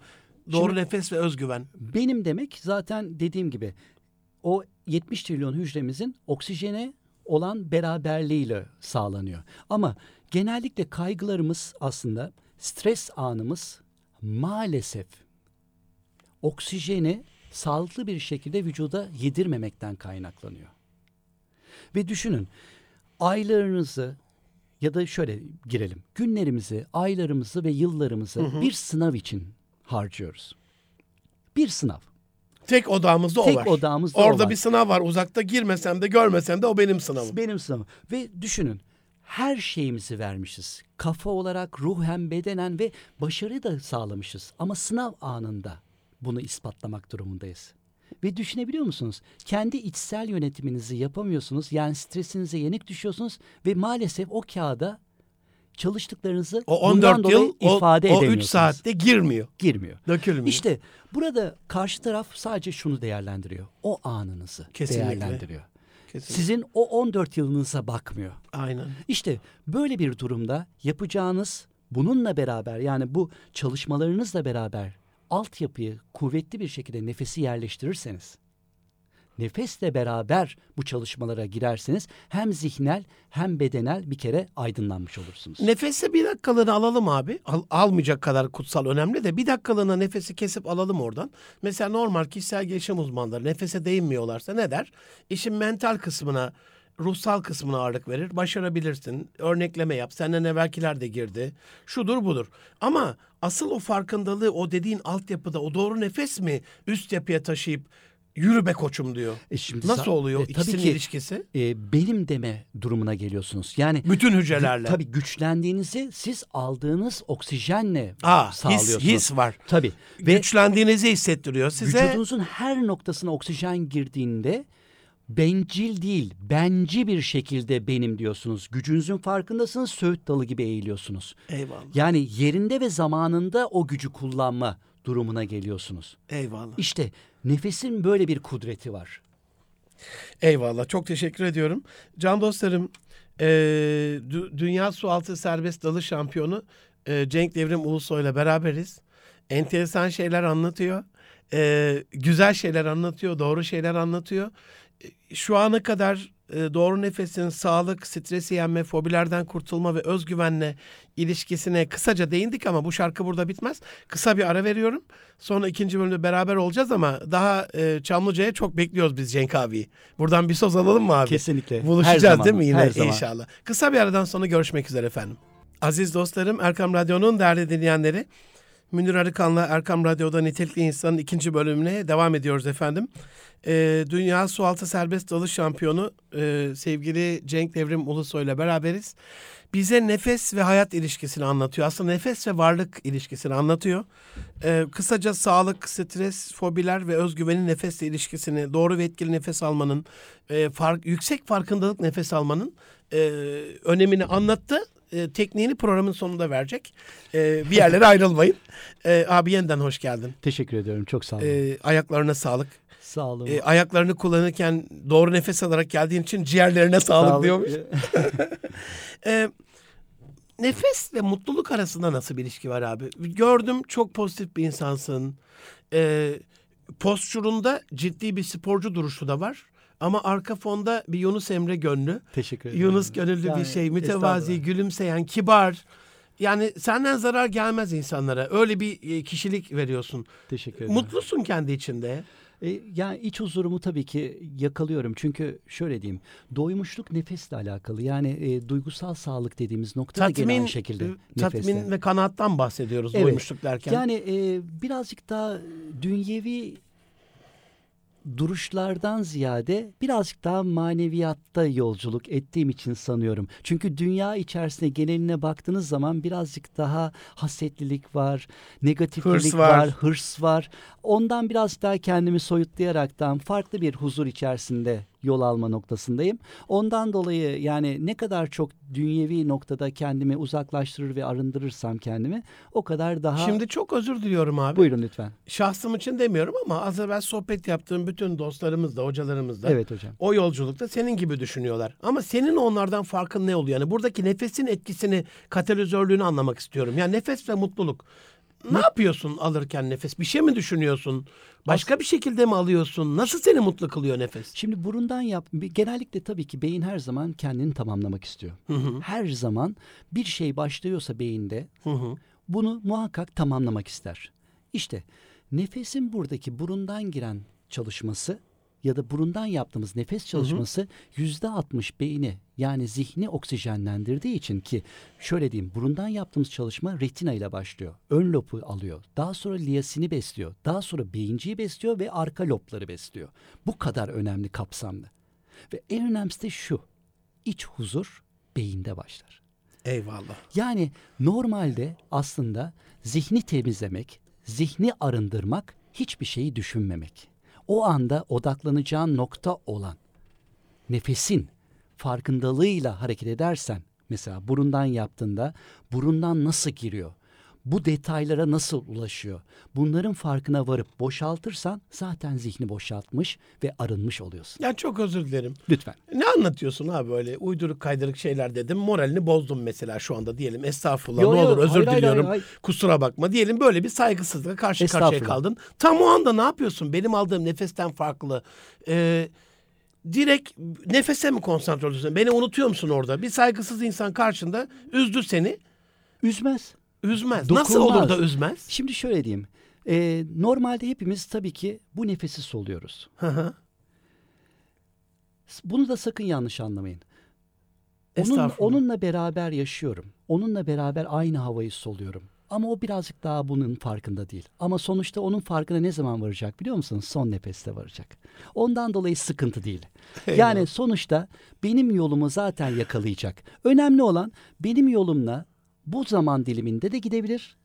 Doğru Şimdi- nefes ve özgüven. Benim demek zaten dediğim gibi o 70 trilyon hücremizin oksijene olan beraberliğiyle sağlanıyor. Ama genellikle kaygılarımız aslında stres anımız maalesef oksijeni sağlıklı bir şekilde vücuda yedirmemekten kaynaklanıyor. Ve düşünün aylarınızı ya da şöyle girelim. Günlerimizi, aylarımızı ve yıllarımızı bir sınav için harcıyoruz. Bir sınav. Tek odamızda o Tek var. odamızda o Orada var. bir sınav var. Uzakta girmesem de görmesem de o benim sınavım. Benim sınavım. Ve düşünün her şeyimizi vermişiz. Kafa olarak, ruhen, bedenen ve başarı da sağlamışız. Ama sınav anında bunu ispatlamak durumundayız. Ve düşünebiliyor musunuz? Kendi içsel yönetiminizi yapamıyorsunuz. Yani stresinize yenik düşüyorsunuz ve maalesef o kağıda çalıştıklarınızı O bundan 14 dolayı yıl o, ifade o 3 edemiyorsunuz. saatte girmiyor. girmiyor. Dökülmüyor. İşte burada karşı taraf sadece şunu değerlendiriyor. O anınızı Kesinlikle. değerlendiriyor. Kesinlikle. Sizin o 14 yılınıza bakmıyor. Aynen. İşte böyle bir durumda yapacağınız bununla beraber yani bu çalışmalarınızla beraber altyapıyı kuvvetli bir şekilde nefesi yerleştirirseniz nefesle beraber bu çalışmalara girerseniz hem zihnel hem bedenel bir kere aydınlanmış olursunuz. Nefesi bir dakikalığını alalım abi. Al- almayacak kadar kutsal önemli de bir dakikalığına nefesi kesip alalım oradan. Mesela normal kişisel gelişim uzmanları nefese değinmiyorlarsa ne der? İşin mental kısmına, ruhsal kısmına ağırlık verir. Başarabilirsin. Örnekleme yap. Senden evvelkiler de girdi. Şudur budur. Ama asıl o farkındalığı o dediğin altyapıda o doğru nefes mi üst yapıya taşıyıp yürü be koçum diyor. E şimdi Nasıl oluyor e, ikisinin ki, ilişkisi? e, benim deme durumuna geliyorsunuz. Yani Bütün hücrelerle. tabii güçlendiğinizi siz aldığınız oksijenle Aa, his, sağlıyorsunuz. his var. Tabii. Ve Güçlendiğinizi hissettiriyor size. Vücudunuzun her noktasına oksijen girdiğinde bencil değil, benci bir şekilde benim diyorsunuz. Gücünüzün farkındasınız, söğüt dalı gibi eğiliyorsunuz. Eyvallah. Yani yerinde ve zamanında o gücü kullanma durumuna geliyorsunuz. Eyvallah. İşte nefesin böyle bir kudreti var. Eyvallah. Çok teşekkür ediyorum. Can dostlarım, e, dü- Dünya Sualtı Serbest Dalış Şampiyonu e, Cenk Devrim Ulusoy ile beraberiz. Enteresan şeyler anlatıyor. E, güzel şeyler anlatıyor. Doğru şeyler anlatıyor. E, Şu ana kadar e, doğru nefesin sağlık, stresi yenme, fobilerden kurtulma ve özgüvenle ilişkisine kısaca değindik ama bu şarkı burada bitmez. Kısa bir ara veriyorum. Sonra ikinci bölümde beraber olacağız ama daha e, Çamlıca'ya çok bekliyoruz biz Cenk abiyi. Buradan bir söz alalım mı abi? Kesinlikle. Her Buluşacağız zaman, değil mi yine her zaman. inşallah. Kısa bir aradan sonra görüşmek üzere efendim. Aziz dostlarım Erkam Radyo'nun değerli dinleyenleri Münir Arıkan'la Erkam Radyo'da Nitelikli İnsan'ın ikinci bölümüne devam ediyoruz efendim. Ee, Dünya Sualtı Serbest Dalış Şampiyonu e, sevgili Cenk Devrim Ulusoy ile beraberiz. Bize nefes ve hayat ilişkisini anlatıyor. Aslında nefes ve varlık ilişkisini anlatıyor. Ee, kısaca sağlık, stres, fobiler ve özgüvenin nefesle ilişkisini, doğru ve etkili nefes almanın, e, fark, yüksek farkındalık nefes almanın e, önemini anlattı. E, tekniğini programın sonunda verecek. E, bir yerlere ayrılmayın. E, abi yeniden hoş geldin. Teşekkür ediyorum. Çok sağ olun. E, ayaklarına sağlık. sağ olun. E, ayaklarını kullanırken doğru nefes alarak geldiğin için ciğerlerine sağlık, Sağ olun. diyormuş. E, nefesle mutluluk arasında nasıl bir ilişki var abi? Gördüm çok pozitif bir insansın. E, postüründe ciddi bir sporcu duruşu da var. Ama arka fonda bir Yunus Emre gönlü. Teşekkür ederim. Yunus gönüllü Yani, bir şey, mütevazi, gülümseyen, kibar. Yani senden zarar gelmez insanlara. Öyle bir e, kişilik veriyorsun. Teşekkür ederim. Mutlusun kendi içinde. E, yani iç huzurumu tabii ki yakalıyorum. Çünkü şöyle diyeyim. Doymuşluk nefesle alakalı. Yani e, duygusal sağlık dediğimiz nokta da Tatmin, aynı şekilde. e, nefesle. tatmin ve kanaattan bahsediyoruz Evet. doymuşluk derken. Yani e, birazcık daha dünyevi duruşlardan ziyade birazcık daha maneviyatta yolculuk ettiğim için sanıyorum. Çünkü dünya içerisinde geneline baktığınız zaman birazcık daha hasetlilik var, negatiflik Hırs var. var. hırs var. Ondan biraz daha kendimi soyutlayaraktan farklı bir huzur içerisinde yol alma noktasındayım. Ondan dolayı yani ne kadar çok dünyevi noktada kendimi uzaklaştırır ve arındırırsam kendimi o kadar daha... Şimdi çok özür diliyorum abi. Buyurun lütfen. Şahsım için demiyorum ama az evvel sohbet yaptığım bütün dostlarımız da, hocalarımız da Evet hocam. o yolculukta senin gibi düşünüyorlar. Ama senin onlardan farkın ne oluyor? Yani buradaki nefesin etkisini, katalizörlüğünü anlamak istiyorum. Yani nefes ve mutluluk. Ne yapıyorsun alırken nefes? Bir şey mi düşünüyorsun? Başka bir şekilde mi alıyorsun? Nasıl seni mutlu kılıyor nefes? Şimdi burundan yap. Genellikle tabii ki beyin her zaman kendini tamamlamak istiyor. Her zaman bir şey başlıyorsa beyinde Hı hı. bunu muhakkak tamamlamak ister. İşte nefesin buradaki burundan giren çalışması ya da burundan yaptığımız nefes çalışması yüzde altmış beyni yani zihni oksijenlendirdiği için ki şöyle diyeyim burundan yaptığımız çalışma retina ile başlıyor. Ön lobu alıyor. Daha sonra liyasini besliyor. Daha sonra beyinciyi besliyor ve arka lobları besliyor. Bu kadar önemli kapsamlı. Ve en önemlisi de şu. iç huzur beyinde başlar. Eyvallah. Yani normalde aslında zihni temizlemek, zihni arındırmak, hiçbir şeyi düşünmemek. O anda odaklanacağın nokta olan nefesin farkındalığıyla hareket edersen, mesela burundan yaptığında burundan nasıl giriyor? Bu detaylara nasıl ulaşıyor? Bunların farkına varıp boşaltırsan zaten zihni boşaltmış ve arınmış oluyorsun. Ya çok özür dilerim. Lütfen. Ne anlatıyorsun abi böyle uyduruk kaydırık şeyler dedim. Moralini bozdum mesela şu anda diyelim. Estağfurullah Yo, ne olur özür hayır, diliyorum. hayır, hayır. Kusura bakma. Diyelim böyle bir saygısızlığa karşı karşıya kaldın. Tam o anda ne yapıyorsun? Benim aldığım nefesten farklı. Ee, direkt nefese mi konsantre oluyorsun? Beni unutuyor musun orada? Bir saygısız insan karşında üzdü seni. Üzmez. Üzmez. Nasıl Dokunmaz. olur da üzmez? Şimdi şöyle diyeyim. Ee, normalde hepimiz tabii ki bu nefesi soluyoruz. Hı hı. Bunu da sakın yanlış anlamayın. Onun, onunla beraber yaşıyorum. Onunla beraber aynı havayı soluyorum. Ama o birazcık daha bunun farkında değil. Ama sonuçta onun farkına ne zaman varacak biliyor musunuz? Son nefeste varacak. Ondan dolayı sıkıntı değil. Yani sonuçta benim yolumu zaten yakalayacak. Önemli olan benim yolumla bu zaman diliminde de gidebilir.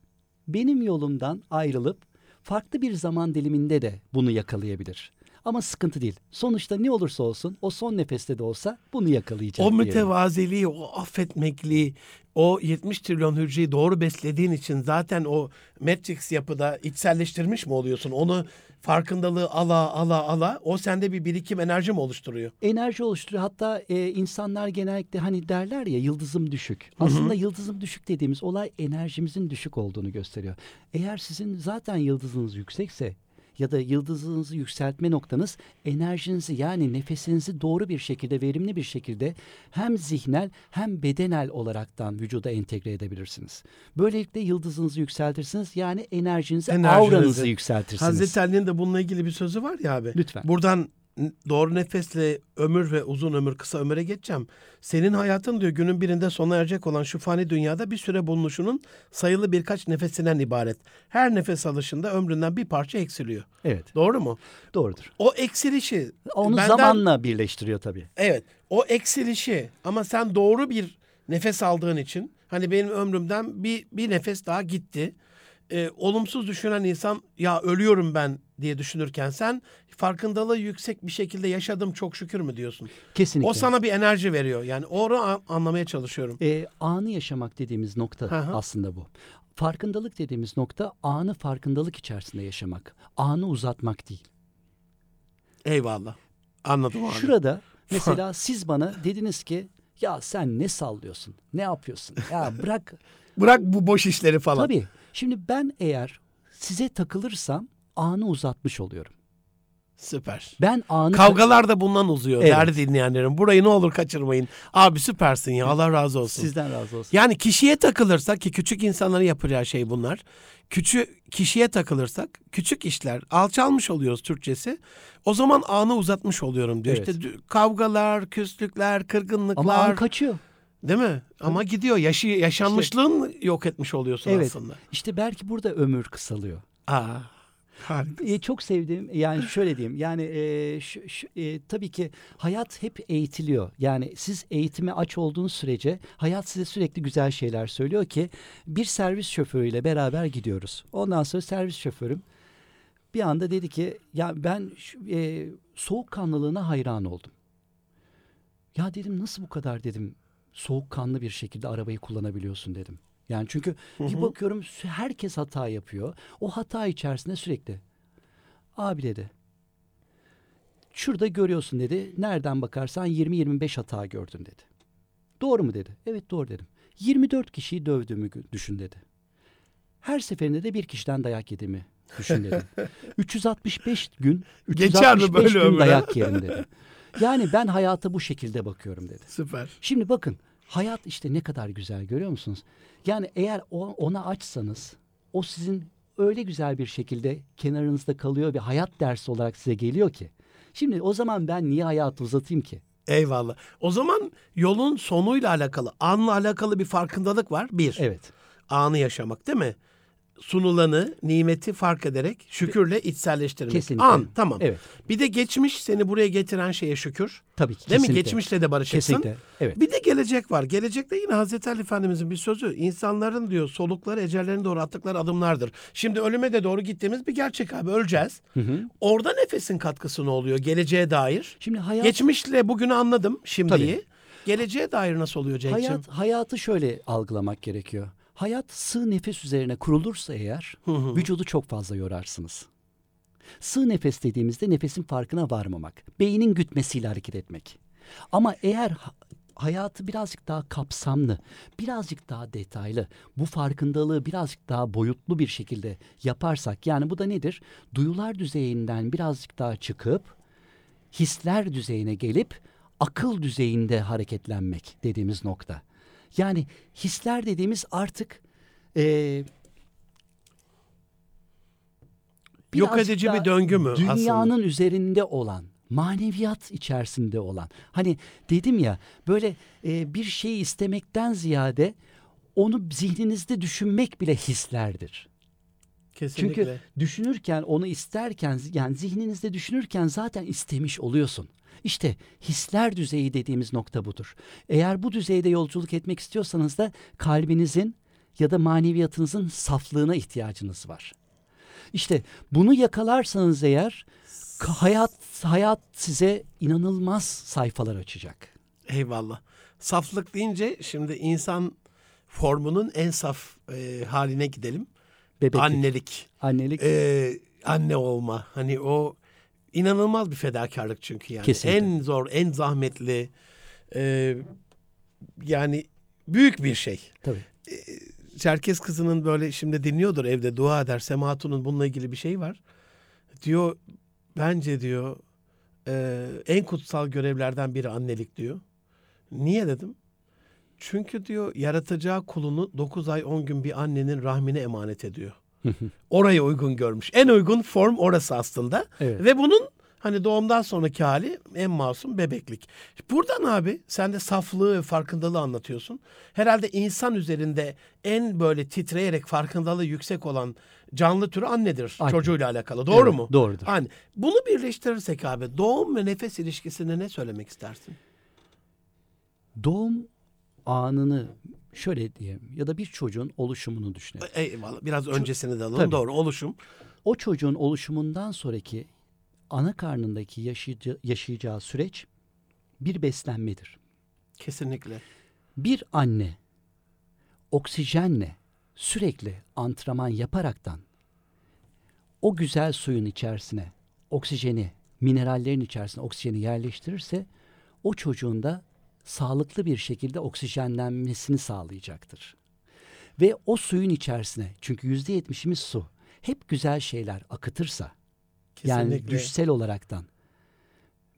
Benim yolumdan ayrılıp farklı bir zaman diliminde de bunu yakalayabilir. Ama sıkıntı değil. Sonuçta ne olursa olsun o son nefeste de olsa bunu yakalayacak. O mütevaziliği, o affetmekliği, o 70 trilyon hücreyi doğru beslediğin için zaten o Matrix yapıda içselleştirmiş mi oluyorsun? Onu farkındalığı ala ala ala o sende bir birikim enerji mi oluşturuyor? enerji oluşturuyor. Hatta e, insanlar genellikle hani derler ya yıldızım düşük. Aslında yıldızım düşük dediğimiz olay enerjimizin düşük olduğunu gösteriyor. Eğer sizin zaten yıldızınız yüksekse ya da yıldızınızı yükseltme noktanız enerjinizi yani nefesinizi doğru bir şekilde verimli bir şekilde hem zihnel hem bedenel olaraktan vücuda entegre edebilirsiniz. Böylelikle yıldızınızı yükseltirsiniz yani enerjinizi, Enerjinizi. auranızı yükseltirsiniz. Hazreti Ali'nin de bununla ilgili bir sözü var ya abi. Lütfen. Buradan doğru nefesle ömür ve uzun ömür kısa ömüre geçeceğim. Senin hayatın diyor günün birinde sona erecek olan şu fani dünyada bir süre bulunuşunun sayılı birkaç nefesinden ibaret. Her nefes alışında ömründen bir parça eksiliyor. Evet Doğru mu? doğrudur. O eksilişi Onu benden- zamanla birleştiriyor tabii. Evet. O eksilişi ama sen doğru bir nefes aldığın için hani benim ömrümden bir bir nefes daha gitti. Ee, olumsuz düşünen insan ya ölüyorum ben diye düşünürken sen farkındalığı yüksek bir şekilde yaşadım çok şükür mü diyorsun. Kesinlikle. O sana bir enerji veriyor. Yani onu anlamaya çalışıyorum. Ee, anı yaşamak dediğimiz nokta hı. aslında bu. Farkındalık dediğimiz nokta anı farkındalık içerisinde yaşamak. Anı uzatmak değil. Eyvallah. Anladım abi. Şurada mesela siz bana dediniz ki ya sen ne sallıyorsun? Ne yapıyorsun? Ya bırak. Bırak bu boş işleri falan. Tabii. Şimdi ben eğer size takılırsam anı uzatmış oluyorum. Süper. Ben anı Kavgalar da bundan uzuyor Evet. değerli dinleyenlerim. Burayı ne olur kaçırmayın. Abi süpersin ya Allah razı olsun. sizden razı olsun. Yani kişiye takılırsak ki küçük insanların yapacağı şey bunlar. Küçük kişiye takılırsak küçük işler alçalmış oluyoruz Türkçesi. O zaman anı uzatmış oluyorum diyor. Evet. İşte kavgalar, küslükler, kırgınlıklar. Ama an kaçıyor. değil mi? Ama gidiyor. Yaşı, yaşanmışlığın yok etmiş oluyorsun Evet. aslında. İşte belki burada ömür kısalıyor. Aa, harika. E, çok sevdiğim yani şöyle diyeyim yani e, şu, şu- e, tabii ki hayat hep eğitiliyor. Yani siz eğitime aç olduğunuz sürece hayat size sürekli güzel şeyler söylüyor ki bir servis şoförüyle beraber gidiyoruz. Ondan sonra servis şoförüm bir anda dedi ki ya ben e, soğukkanlılığına hayran oldum. Ya dedim nasıl bu kadar dedim soğukkanlı bir şekilde arabayı kullanabiliyorsun dedim. Yani çünkü bir bakıyorum herkes hata yapıyor. O hata içerisinde sürekli abi dedi. Şurada görüyorsun dedi. Nereden bakarsan 20-25 hata gördün dedi. Doğru mu dedi. Evet doğru dedim. 24 kişiyi dövdüğümü düşün dedi. Her seferinde de bir kişiden dayak yediğimi düşün dedi. 365 gün Geçer mi 365 böyle gün ömrü? dayak yerim dedi. Yani ben hayata bu şekilde bakıyorum dedi. Süper. Şimdi bakın hayat işte ne kadar güzel görüyor musunuz? Yani eğer o- ona açsanız o sizin öyle güzel bir şekilde kenarınızda kalıyor ve hayat dersi olarak size geliyor ki. Şimdi o zaman ben niye hayatı uzatayım ki? Eyvallah. O zaman yolun sonuyla alakalı, anla alakalı bir farkındalık var. Bir, Evet. anı yaşamak değil mi? Sunulanı, nimeti fark ederek şükürle içselleştirmek. Kesinlikle. An, tamam. Evet. Bir de geçmiş seni buraya getiren şeye şükür. Tabii ki. Değil mi? kesinlikle. Geçmişle de barışıksın. Kesinlikle. Evet. Bir de gelecek var. Gelecekte yine Hazreti Ali Efendimizin bir sözü. İnsanların diyor solukları ecellerine doğru attıkları adımlardır. Şimdi ölüme de doğru gittiğimiz bir gerçek abi. Öleceğiz. Orada nefesin katkısı ne oluyor geleceğe dair? Şimdi hayat Geçmişle bugünü anladım şimdiyi. Tabii. Geleceğe dair nasıl oluyor Cenk'ciğim? hayat hayatı şöyle algılamak gerekiyor. Hayat sığ nefes üzerine kurulursa eğer vücudu çok fazla yorarsınız. Sığ nefes dediğimizde nefesin farkına varmamak, beynin gütmesiyle hareket etmek. Ama eğer ha- hayatı birazcık daha kapsamlı, birazcık daha detaylı, bu farkındalığı birazcık daha boyutlu bir şekilde yaparsak, yani bu da nedir? Duyular düzeyinden birazcık daha çıkıp hisler düzeyine gelip akıl düzeyinde hareketlenmek dediğimiz nokta. Yani hisler dediğimiz artık eee Yok edici bir döngü mü aslında? Dünyanın üzerinde olan, maneviyat içerisinde olan. Hani dedim ya böyle e, bir şeyi istemekten ziyade onu zihninizde düşünmek bile hislerdir. Kesinlikle. Çünkü düşünürken onu isterken yani zihninizde düşünürken zaten istemiş oluyorsun. İşte hisler düzeyi dediğimiz nokta budur. Eğer bu düzeyde yolculuk etmek istiyorsanız da kalbinizin ya da maneviyatınızın saflığına ihtiyacınız var. İşte bunu yakalarsanız eğer hayat hayat size inanılmaz sayfalar açacak. Eyvallah. Saflık deyince şimdi insan formunun en saf e, haline gidelim. Bebeklik, Annelik. annelik E, anne olma. Hani o inanılmaz bir fedakarlık çünkü yani. Kesinlikle. En zor, en zahmetli. e, yani büyük bir şey. tabii. Çerkez kızının böyle şimdi dinliyordur evde dua eder. Sema Hatun'un bununla ilgili bir şey var. Diyor bence diyor e, en kutsal görevlerden biri annelik diyor. Niye dedim? Çünkü diyor yaratacağı kulunu 9 ay 10 gün bir annenin rahmine emanet ediyor. Orayı uygun görmüş. En uygun form orası aslında. Evet. Ve bunun hani doğumdan sonraki hali en masum bebeklik. Buradan abi sen de saflığı ve farkındalığı anlatıyorsun. Herhalde insan üzerinde en böyle titreyerek farkındalığı yüksek olan canlı türü annedir. Anne. Çocuğuyla alakalı. Doğru Evet, mu? doğrudur. Anne. Bunu birleştirirsek abi doğum ve nefes ilişkisine ne söylemek istersin? Doğum anını şöyle diyeyim ya da bir çocuğun oluşumunu düşünelim. Eyvallah. Biraz öncesini de alalım. Tabii. Doğru. Oluşum. O çocuğun oluşumundan sonraki ana karnındaki yaşayacağı, yaşayacağı süreç bir beslenmedir. Kesinlikle. Bir anne oksijenle sürekli antrenman yaparaktan o güzel suyun içerisine oksijeni, minerallerin içerisine oksijeni yerleştirirse o çocuğun da sağlıklı bir şekilde oksijenlenmesini sağlayacaktır. Ve o suyun içerisine çünkü yüzde yetmişimiz su hep güzel şeyler akıtırsa yani Kesinlikle. düşsel olaraktan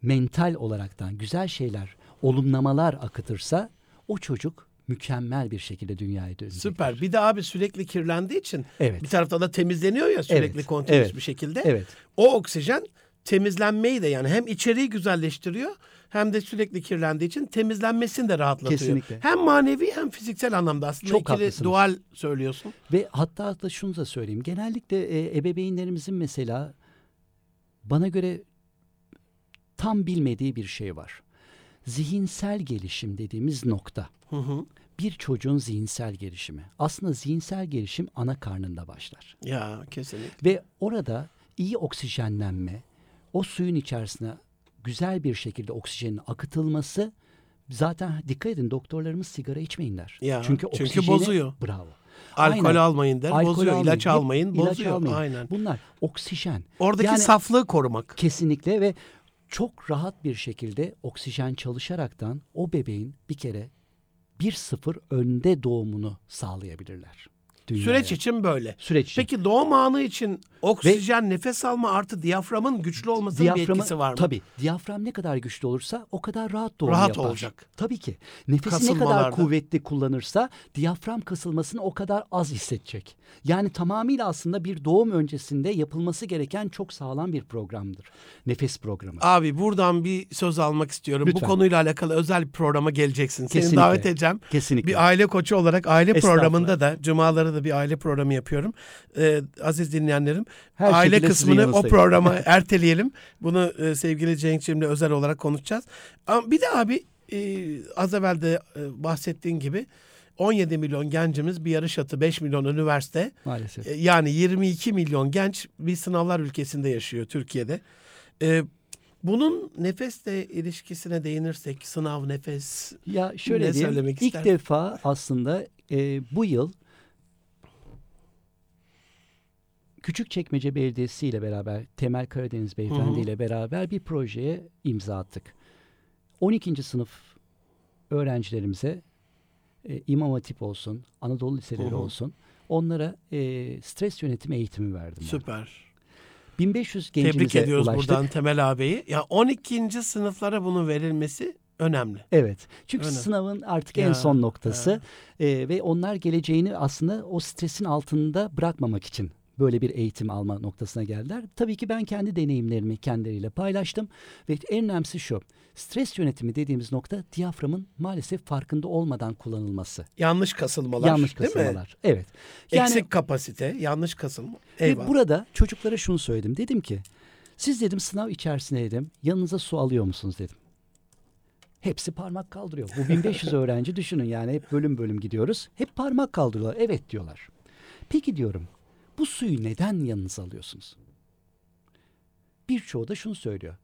mental olaraktan güzel şeyler olumlamalar akıtırsa o çocuk mükemmel bir şekilde dünyaya dönecektir. Süper. Bir de abi sürekli kirlendiği için Evet. bir tarafta da temizleniyor ya sürekli Evet, kontinüs evet, bir şekilde. Evet. O oksijen temizlenmeyi de yani hem içeriği güzelleştiriyor hem de sürekli kirlendiği için temizlenmesini de rahatlatıyor. Kesinlikle. Hem manevi hem fiziksel anlamda aslında Çok ikili haklısınız. dual söylüyorsun. Ve hatta da şunu da söyleyeyim. Genellikle e, ebeveynlerimizin mesela bana göre tam bilmediği bir şey var. Zihinsel gelişim dediğimiz nokta. Hı hı. Bir çocuğun zihinsel gelişimi. Aslında zihinsel gelişim ana karnında başlar. Ya kesinlikle. Ve orada iyi oksijenlenme, o suyun içerisine güzel bir şekilde oksijenin akıtılması Zaten dikkat edin doktorlarımız sigara içmeyin der. Ya, çünkü çünkü oksijeni- bozuyor. Bravo. Alkol Aynen. almayın der, Alkol bozuyor. almayın, İlaç almayın, ilaç bozuyor. almayın. Aynen. Bunlar oksijen. Oradaki Yani- saflığı korumak. Kesinlikle ve çok rahat bir şekilde oksijen çalışaraktan o bebeğin bir kere 1-0 önde doğumunu sağlayabilirler. Dünyaya. Süreç için böyle. Süreç için. Peki doğum anı için oksijen, nefes alma artı diyaframın güçlü olmasının bir etkisi var mı? Tabii. Diyafram ne kadar güçlü olursa o kadar rahat doğum Rahat yapar. olacak. Tabii ki. Nefesi ne kadar kuvvetli kullanırsa diyafram kasılmasını o kadar az hissedecek. Yani tamamıyla aslında bir doğum öncesinde yapılması gereken çok sağlam bir programdır. Nefes programı. Abi buradan bir söz almak istiyorum. Lütfen. Bu konuyla alakalı özel bir programa geleceksin. Seni Kesinlikle. davet edeceğim. Kesinlikle. Bir aile koçu olarak aile programında da cumaları da bir aile programı yapıyorum. Ee, aziz dinleyenlerim Her aile kısmını o programa erteleyelim. Bunu e, sevgili Cenk'cimle özel olarak konuşacağız. Ama bir de abi e, az evvel de e, bahsettiğin gibi 17 milyon gencimiz bir yarış atı 5 milyon üniversite Maalesef. e, yani 22 milyon genç bir sınavlar ülkesinde yaşıyor Türkiye'de. E, bunun nefesle ilişkisine değinirsek sınav nefes Ya şöyle Ne diyeyim. söylemek ilk ister? defa aslında e, bu yıl Küçükçekmece Belediyesi ile beraber Temel Karadeniz Beyefendi ile beraber bir projeye imza attık. 12. sınıf öğrencilerimize e, İmam Hatip olsun, Anadolu liseleri Hı hı. olsun onlara e, stres yönetimi eğitimi verdim. ben. süper. 1500 gencimize Tebrik ediyoruz ulaştık. buradan Temel ağabeyi. Ya 12. sınıflara bunun verilmesi önemli. Evet. Çünkü Öyle. sınavın artık Ya, en son noktası Ee, ve onlar geleceğini aslında o stresin altında bırakmamak için böyle bir eğitim alma noktasına geldiler. Tabii ki ben kendi deneyimlerimi kendileriyle paylaştım ve en önemlisi şu. Stres yönetimi dediğimiz nokta diyaframın maalesef farkında olmadan kullanılması. Yanlış kasılmalar. Yanlış değil mi? kasılmalar. Evet. Yani Eksik kapasite, yanlış kasılma. ve Eyvallah. burada çocuklara şunu söyledim. Dedim ki siz dedim sınav içerisinde dedim yanınıza su alıyor musunuz dedim. Hepsi parmak kaldırıyor. Bu 1500 öğrenci düşünün yani hep bölüm bölüm gidiyoruz. Hep parmak kaldırıyorlar. Evet diyorlar. Peki diyorum bu suyu neden yanınıza alıyorsunuz? Birçoğu da şunu söylüyor.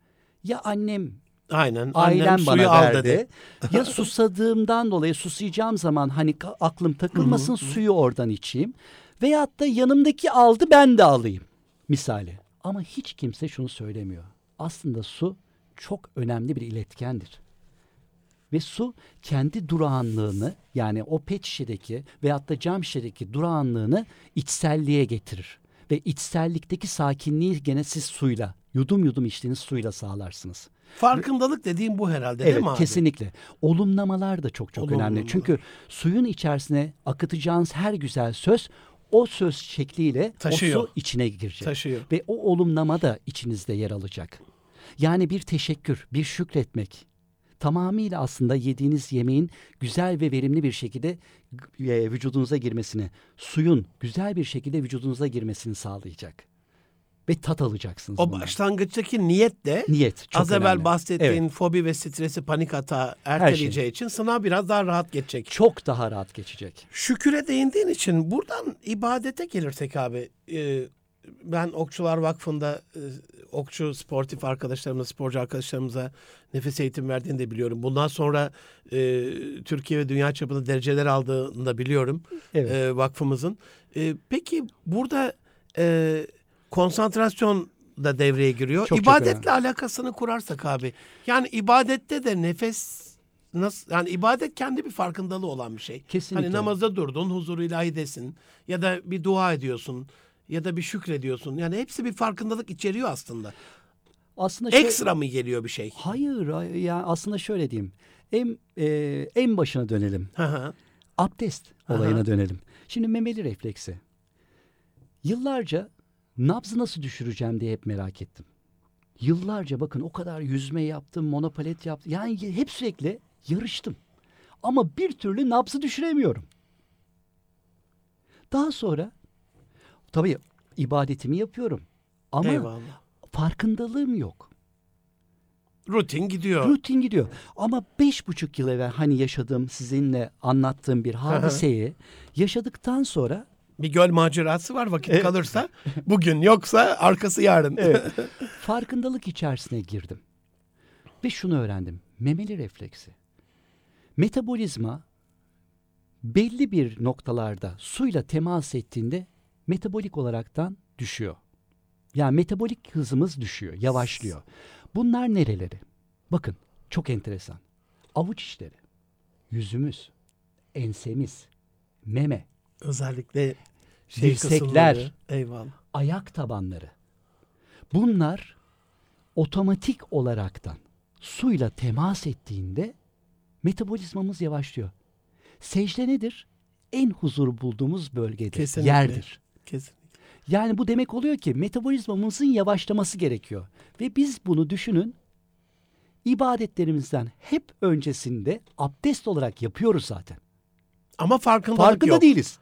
Ya annem Aynen. ailem Annem bana suyu al verdi. dedi. ya susadığımdan dolayı susayacağım zaman hani aklım takılmasın suyu oradan içeyim. Veyahut da yanımdaki aldı ben de alayım misali. Ama hiç kimse şunu söylemiyor. Aslında su çok önemli bir iletkendir. Ve su kendi durağanlığını yani o pet şişedeki veyahut da cam şişedeki durağanlığını içselliğe getirir. Ve içsellikteki sakinliği gene siz suyla, yudum yudum içtiğiniz suyla sağlarsınız. Farkındalık dediğim bu herhalde değil Evet mi abi? kesinlikle. Olumlamalar da çok çok Olumlamalar. önemli. Çünkü suyun içerisine akıtacağınız her güzel söz o söz şekliyle Taşıyor. o su içine girecek. Taşıyor. Ve o olumlama da içinizde yer alacak. Yani bir teşekkür, bir şükretmek tamamıyla aslında yediğiniz yemeğin güzel ve verimli bir şekilde e, vücudunuza girmesini, suyun güzel bir şekilde vücudunuza girmesini sağlayacak. Ve tat alacaksınız. O bundan. başlangıçtaki niyet de Niyet çok az evvel önemli. bahsettiğin Evet. fobi ve stresi panik hata erteleyeceği için sınav biraz daha rahat geçecek. Çok daha rahat geçecek. Şüküre değindiğin için buradan ibadete gelirsek abi. e, ben Okçular Vakfı'nda e, okçu sportif arkadaşlarımıza, sporcu arkadaşlarımıza nefes eğitim verdiğini de biliyorum. Bundan sonra e, Türkiye ve dünya çapında dereceler aldığını da biliyorum Evet. e, vakfımızın. E, peki burada e, konsantrasyon da devreye giriyor. Çok çok İbadetle alakasını kurarsak abi. Yani ibadette de nefes nasıl yani ibadet kendi bir farkındalığı olan bir şey. Kesinlikle. Hani namazda durdun, huzur ilahidesin ya da bir dua ediyorsun ya da bir şükrediyorsun. Yani hepsi bir farkındalık içeriyor aslında. Aslında şöyle- Ekstra mı geliyor bir şey? Hayır, hayır, ya aslında şöyle diyeyim. En e, en başına dönelim. Hı hı. Abdest olayına dönelim. Şimdi memeli refleksi. Yıllarca nabzı nasıl düşüreceğim diye hep merak ettim. Yıllarca bakın o kadar yüzme yaptım, monopalet yaptım. Yani hep sürekli yarıştım. Ama bir türlü nabzı düşüremiyorum. Daha sonra tabii ibadetimi yapıyorum. Ama Eyvallah. farkındalığım yok. Rutin gidiyor. Rutin gidiyor. Ama beş buçuk yıl evvel hani yaşadığım sizinle anlattığım bir hadiseyi yaşadıktan sonra Bir göl macerası var vakit Evet. kalırsa. Bugün yoksa arkası yarın. farkındalık içerisine girdim. Ve şunu öğrendim. Memeli refleksi. Metabolizma belli bir noktalarda suyla temas ettiğinde metabolik olaraktan düşüyor. Yani metabolik hızımız düşüyor, yavaşlıyor. Bunlar nereleri? Bakın çok enteresan. Avuç içleri, yüzümüz, ensemiz, meme, Özellikle şey Dirsekler. kısımları. Eyvallah. ayak tabanları. Bunlar otomatik olaraktan suyla temas ettiğinde metabolizmamız yavaşlıyor. Secde nedir? En huzur bulduğumuz bölgedir, Kesinlikle. yerdir. Kesin. Yani bu demek oluyor ki metabolizmamızın yavaşlaması gerekiyor. Ve biz bunu düşünün ibadetlerimizden hep öncesinde abdest olarak yapıyoruz zaten. Ama farkındalık Farkında yok. değiliz.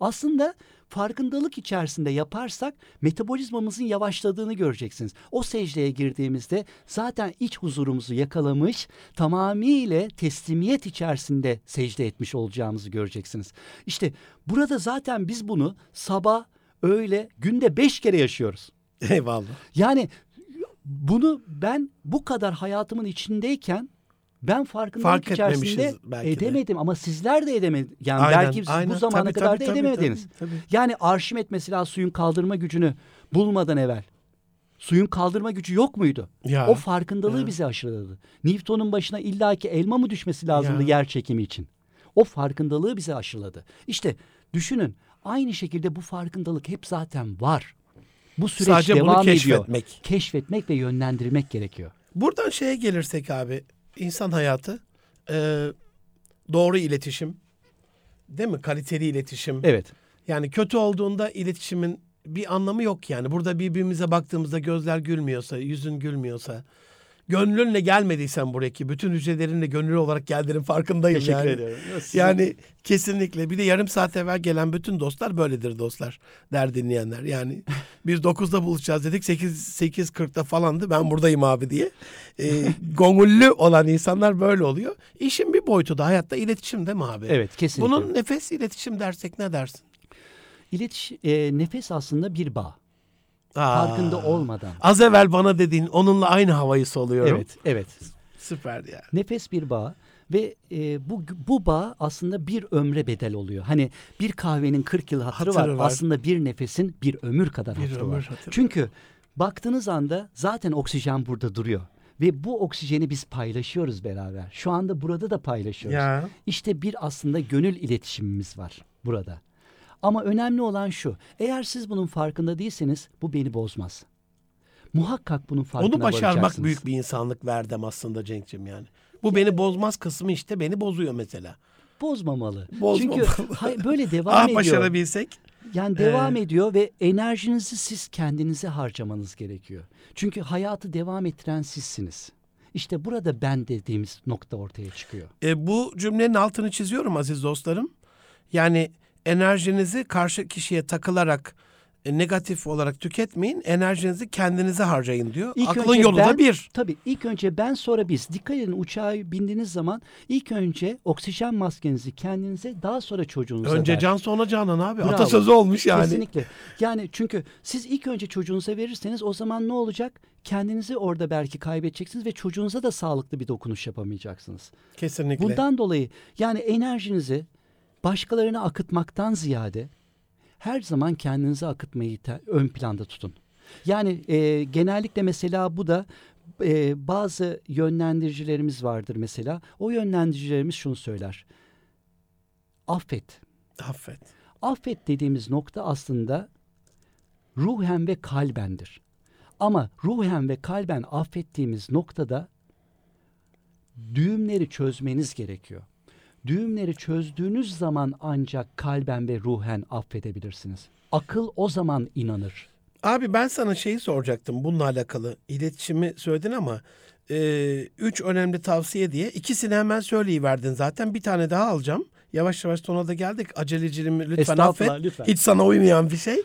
Aslında farkındalık içerisinde yaparsak metabolizmamızın yavaşladığını göreceksiniz. O secdeye girdiğimizde zaten iç huzurumuzu yakalamış, tamamıyla teslimiyet içerisinde secde etmiş olacağımızı göreceksiniz. İşte burada zaten biz bunu sabah, öğle, günde beş kere yaşıyoruz. Eyvallah. Yani bunu ben bu kadar hayatımın içindeyken ben farkındalık Fark içerisinde belki de. edemedim ama sizler de edemediniz. Yani Aynen, belki aynen. bu zamana Tabii, kadar tabii, da tabii, edemediniz. tabii, tabii. Yani Arşimet mesela suyun kaldırma gücünü bulmadan evvel suyun kaldırma gücü yok muydu? Ya. O farkındalığı Ya. bize aşıladı. Newton'un başına illaki elma mı düşmesi lazımdı Ya. yer çekimi için? O farkındalığı bize aşıladı. İşte düşünün aynı şekilde bu farkındalık hep zaten var. Bu süreç Sadece bunu devam ediyor. keşfetmek. Keşfetmek ve yönlendirmek gerekiyor. Buradan şeye gelirsek abi, insan hayatı, e, doğru iletişim, değil mi? Kaliteli iletişim. Evet. Yani kötü olduğunda iletişimin bir anlamı yok yani. Burada birbirimize baktığımızda gözler gülmüyorsa, yüzün gülmüyorsa, gönlünle gelmediysen buraya bütün hücrelerinle gönüllü olarak geldiğinin farkındayım yani. Yani kesinlikle. Bir de yarım saat evvel gelen bütün dostlar böyledir dostlar. Der dinleyenler. Yani biz 9'da buluşacağız dedik. 8 8.40'da falandı. Ben buradayım abi diye. Ee, gönüllü olan insanlar böyle oluyor. İşin bir boyutu da hayatta iletişim değil mi abi? Evet kesinlikle. Bunun nefes iletişim dersek ne dersin? İletiş, e, nefes aslında bir bağ. Aa, Farkında olmadan. Az evvel bana dediğin onunla aynı havayı soluyorum. Evet, evet. Süper ya. Nefes bir bağ ve e, bu bu bağ aslında bir ömre bedel oluyor. Hani bir kahvenin 40 yıl hatırı, Hatırı var. var. Aslında bir nefesin bir ömür kadar Bir hatırı ömür var. hatırı. Çünkü baktığınız anda zaten oksijen burada duruyor. Ve bu oksijeni biz paylaşıyoruz beraber. Şu anda burada da paylaşıyoruz. Ya. İşte bir aslında gönül iletişimimiz var burada. Ama önemli olan şu. Eğer siz bunun farkında değilseniz bu beni bozmaz. Muhakkak bunun farkına Onu başarmak büyük bir insanlık verdim aslında Cenk'cim yani. Bu beni bozmaz kısmı işte beni bozuyor mesela. Bozmamalı. Bozmamalı. Çünkü hay- böyle devam ah ediyor. başarabilsek. Yani devam ediyor ve enerjinizi siz kendinize harcamanız gerekiyor. Çünkü hayatı devam ettiren sizsiniz. İşte burada ben dediğimiz nokta ortaya çıkıyor. E, bu cümlenin altını çiziyorum aziz dostlarım. Yani enerjinizi karşı kişiye takılarak e, negatif olarak tüketmeyin. Enerjinizi kendinize harcayın diyor. İlk Aklın yolu ben- da bir. Tabii ilk önce ben sonra biz. Dikkat edin uçağa bindiğiniz zaman ilk önce oksijen maskenizi kendinize daha sonra çocuğunuza Önce ver. can sonra canan abi. Bravo. Atasözü olmuş yani. Kesinlikle. Yani çünkü siz ilk önce çocuğunuza verirseniz o zaman ne olacak? Kendinizi orada belki kaybedeceksiniz ve çocuğunuza da sağlıklı bir dokunuş yapamayacaksınız. Kesinlikle. Bundan dolayı yani enerjinizi başkalarına akıtmaktan ziyade her zaman kendinize akıtmayı ön planda tutun. Yani e, genellikle mesela bu da e, bazı yönlendiricilerimiz vardır mesela. O yönlendiricilerimiz şunu söyler. Affet. Affet. Affet dediğimiz nokta aslında ruhen ve kalbendir. Ama ruhen ve kalben affettiğimiz noktada düğümleri çözmeniz gerekiyor. Düğümleri çözdüğünüz zaman ancak kalben ve ruhen affedebilirsiniz. Akıl o zaman inanır. Abi ben sana şeyi soracaktım bununla alakalı. İletişimi söyledin ama e, üç önemli tavsiye diye ikisini hemen söyleyiverdin zaten. Bir tane daha alacağım. Yavaş yavaş sona da geldik. Aceleciliğimi lütfen affet. lütfen. Hiç sana uymayan bir şey.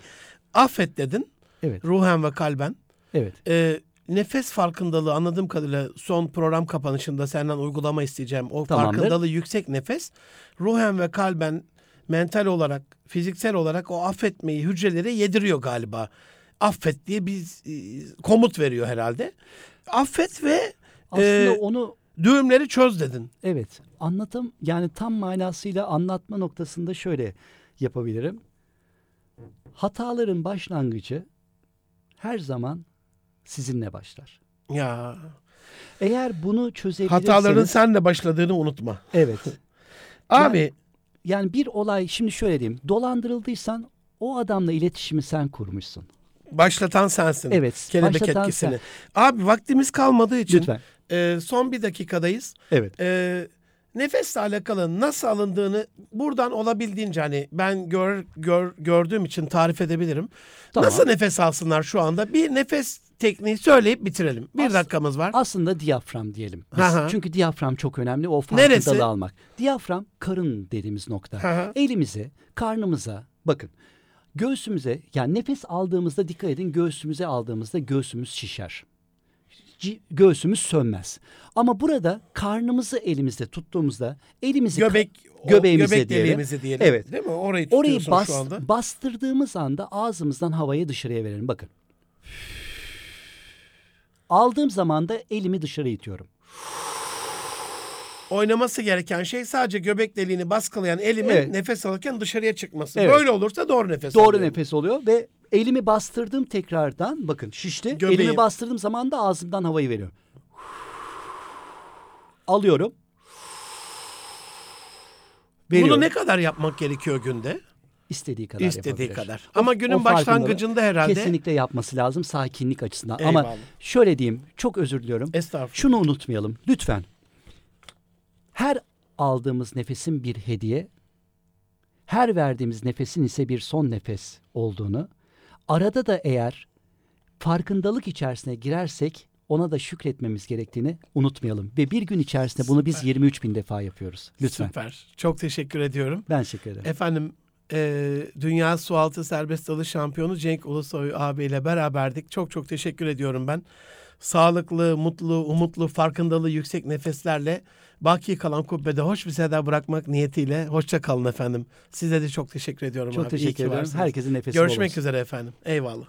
Affet dedin. Evet, Ruhen ve kalben. evet. E, nefes farkındalığı anladığım kadarıyla son program kapanışında senden uygulama isteyeceğim. O Tamamdır. farkındalığı yüksek nefes. Ruhen ve kalben mental olarak, fiziksel olarak o affetmeyi hücrelere yediriyor galiba. Affet diye bir e, komut veriyor herhalde. Affet ve Aslında Ee, onu Düğümleri çöz dedin. Evet. Anlatım yani tam manasıyla anlatma noktasında şöyle yapabilirim. Hataların başlangıcı her zaman sizinle başlar. Ya Eğer bunu çözebilirseniz hataların senle başladığını unutma. evet. Abi Yani bir olay şimdi şöyle diyeyim. Dolandırıldıysan o adamla iletişimi sen kurmuşsun. başlatan sensin. Evet. Kelebek etkisini. sen. Abi vaktimiz kalmadığı için Lütfen. e, son bir dakikadayız. Evet. E, nefesle alakalı nasıl alındığını buradan olabildiğince hani ben gör, gör gördüğüm için tarif edebilirim. Tamam. Nasıl nefes alsınlar şu anda? Bir nefes tekniği söyleyip bitirelim. Bir As- dakikamız var. Aslında diyafram diyelim. biz. Çünkü diyafram çok önemli. O farkındalığı almak. Diyafram karın dediğimiz nokta. Hı. Elimize, karnımıza bakın. Göğsümüze yani nefes aldığımızda dikkat edin göğsümüze aldığımızda göğsümüz şişer. Göğsümüz sönmez. Ama burada karnımızı elimizde tuttuğumuzda elimizi Göbek göbeğimize göbek diyelim. diyelim. Evet. Değil mi? Orayı orayı bas, şu anda. bastırdığımız anda ağzımızdan havayı dışarıya verelim. Bakın. Aldığım zaman da elimi dışarı itiyorum. Oynaması gereken şey sadece göbek deliğini baskılayan elimin Evet. nefes alırken dışarıya çıkması. Evet. Böyle olursa doğru nefes Doğru alıyorum. nefes oluyor ve elimi bastırdım tekrardan. Bakın şişti. Göbeğim. Elimi bastırdığım zaman da ağzımdan havayı veriyorum. Alıyorum. Veriyorum. Bunu ne kadar yapmak gerekiyor günde? İstediği kadar İstediği yapabilir. kadar. Ama günün o başlangıcında herhalde Kesinlikle yapması lazım sakinlik açısından. Eyvallah. Ama şöyle diyeyim çok özür diliyorum. estağfurullah. Şunu unutmayalım lütfen. Her aldığımız nefesin bir hediye, her verdiğimiz nefesin ise bir son nefes olduğunu, arada da eğer farkındalık içerisine girersek ona da şükretmemiz gerektiğini unutmayalım. Ve bir gün içerisinde bunu biz 23 bin defa yapıyoruz. Lütfen. Süper. Çok teşekkür ediyorum. Ben teşekkür ederim. Efendim e, Dünya Sualtı Serbest Dalış Şampiyonu Cenk Ulusoy abiyle beraberdik. Çok çok teşekkür ediyorum ben. Sağlıklı, mutlu, umutlu, farkındalığı yüksek nefeslerle baki kalan kubbede hoş bir seda bırakmak niyetiyle hoşça kalın efendim. Size de çok teşekkür ediyorum Çok abi. Ki teşekkür varsınız. Herkesin nefesi Görüşmek olsun. üzere efendim. Eyvallah.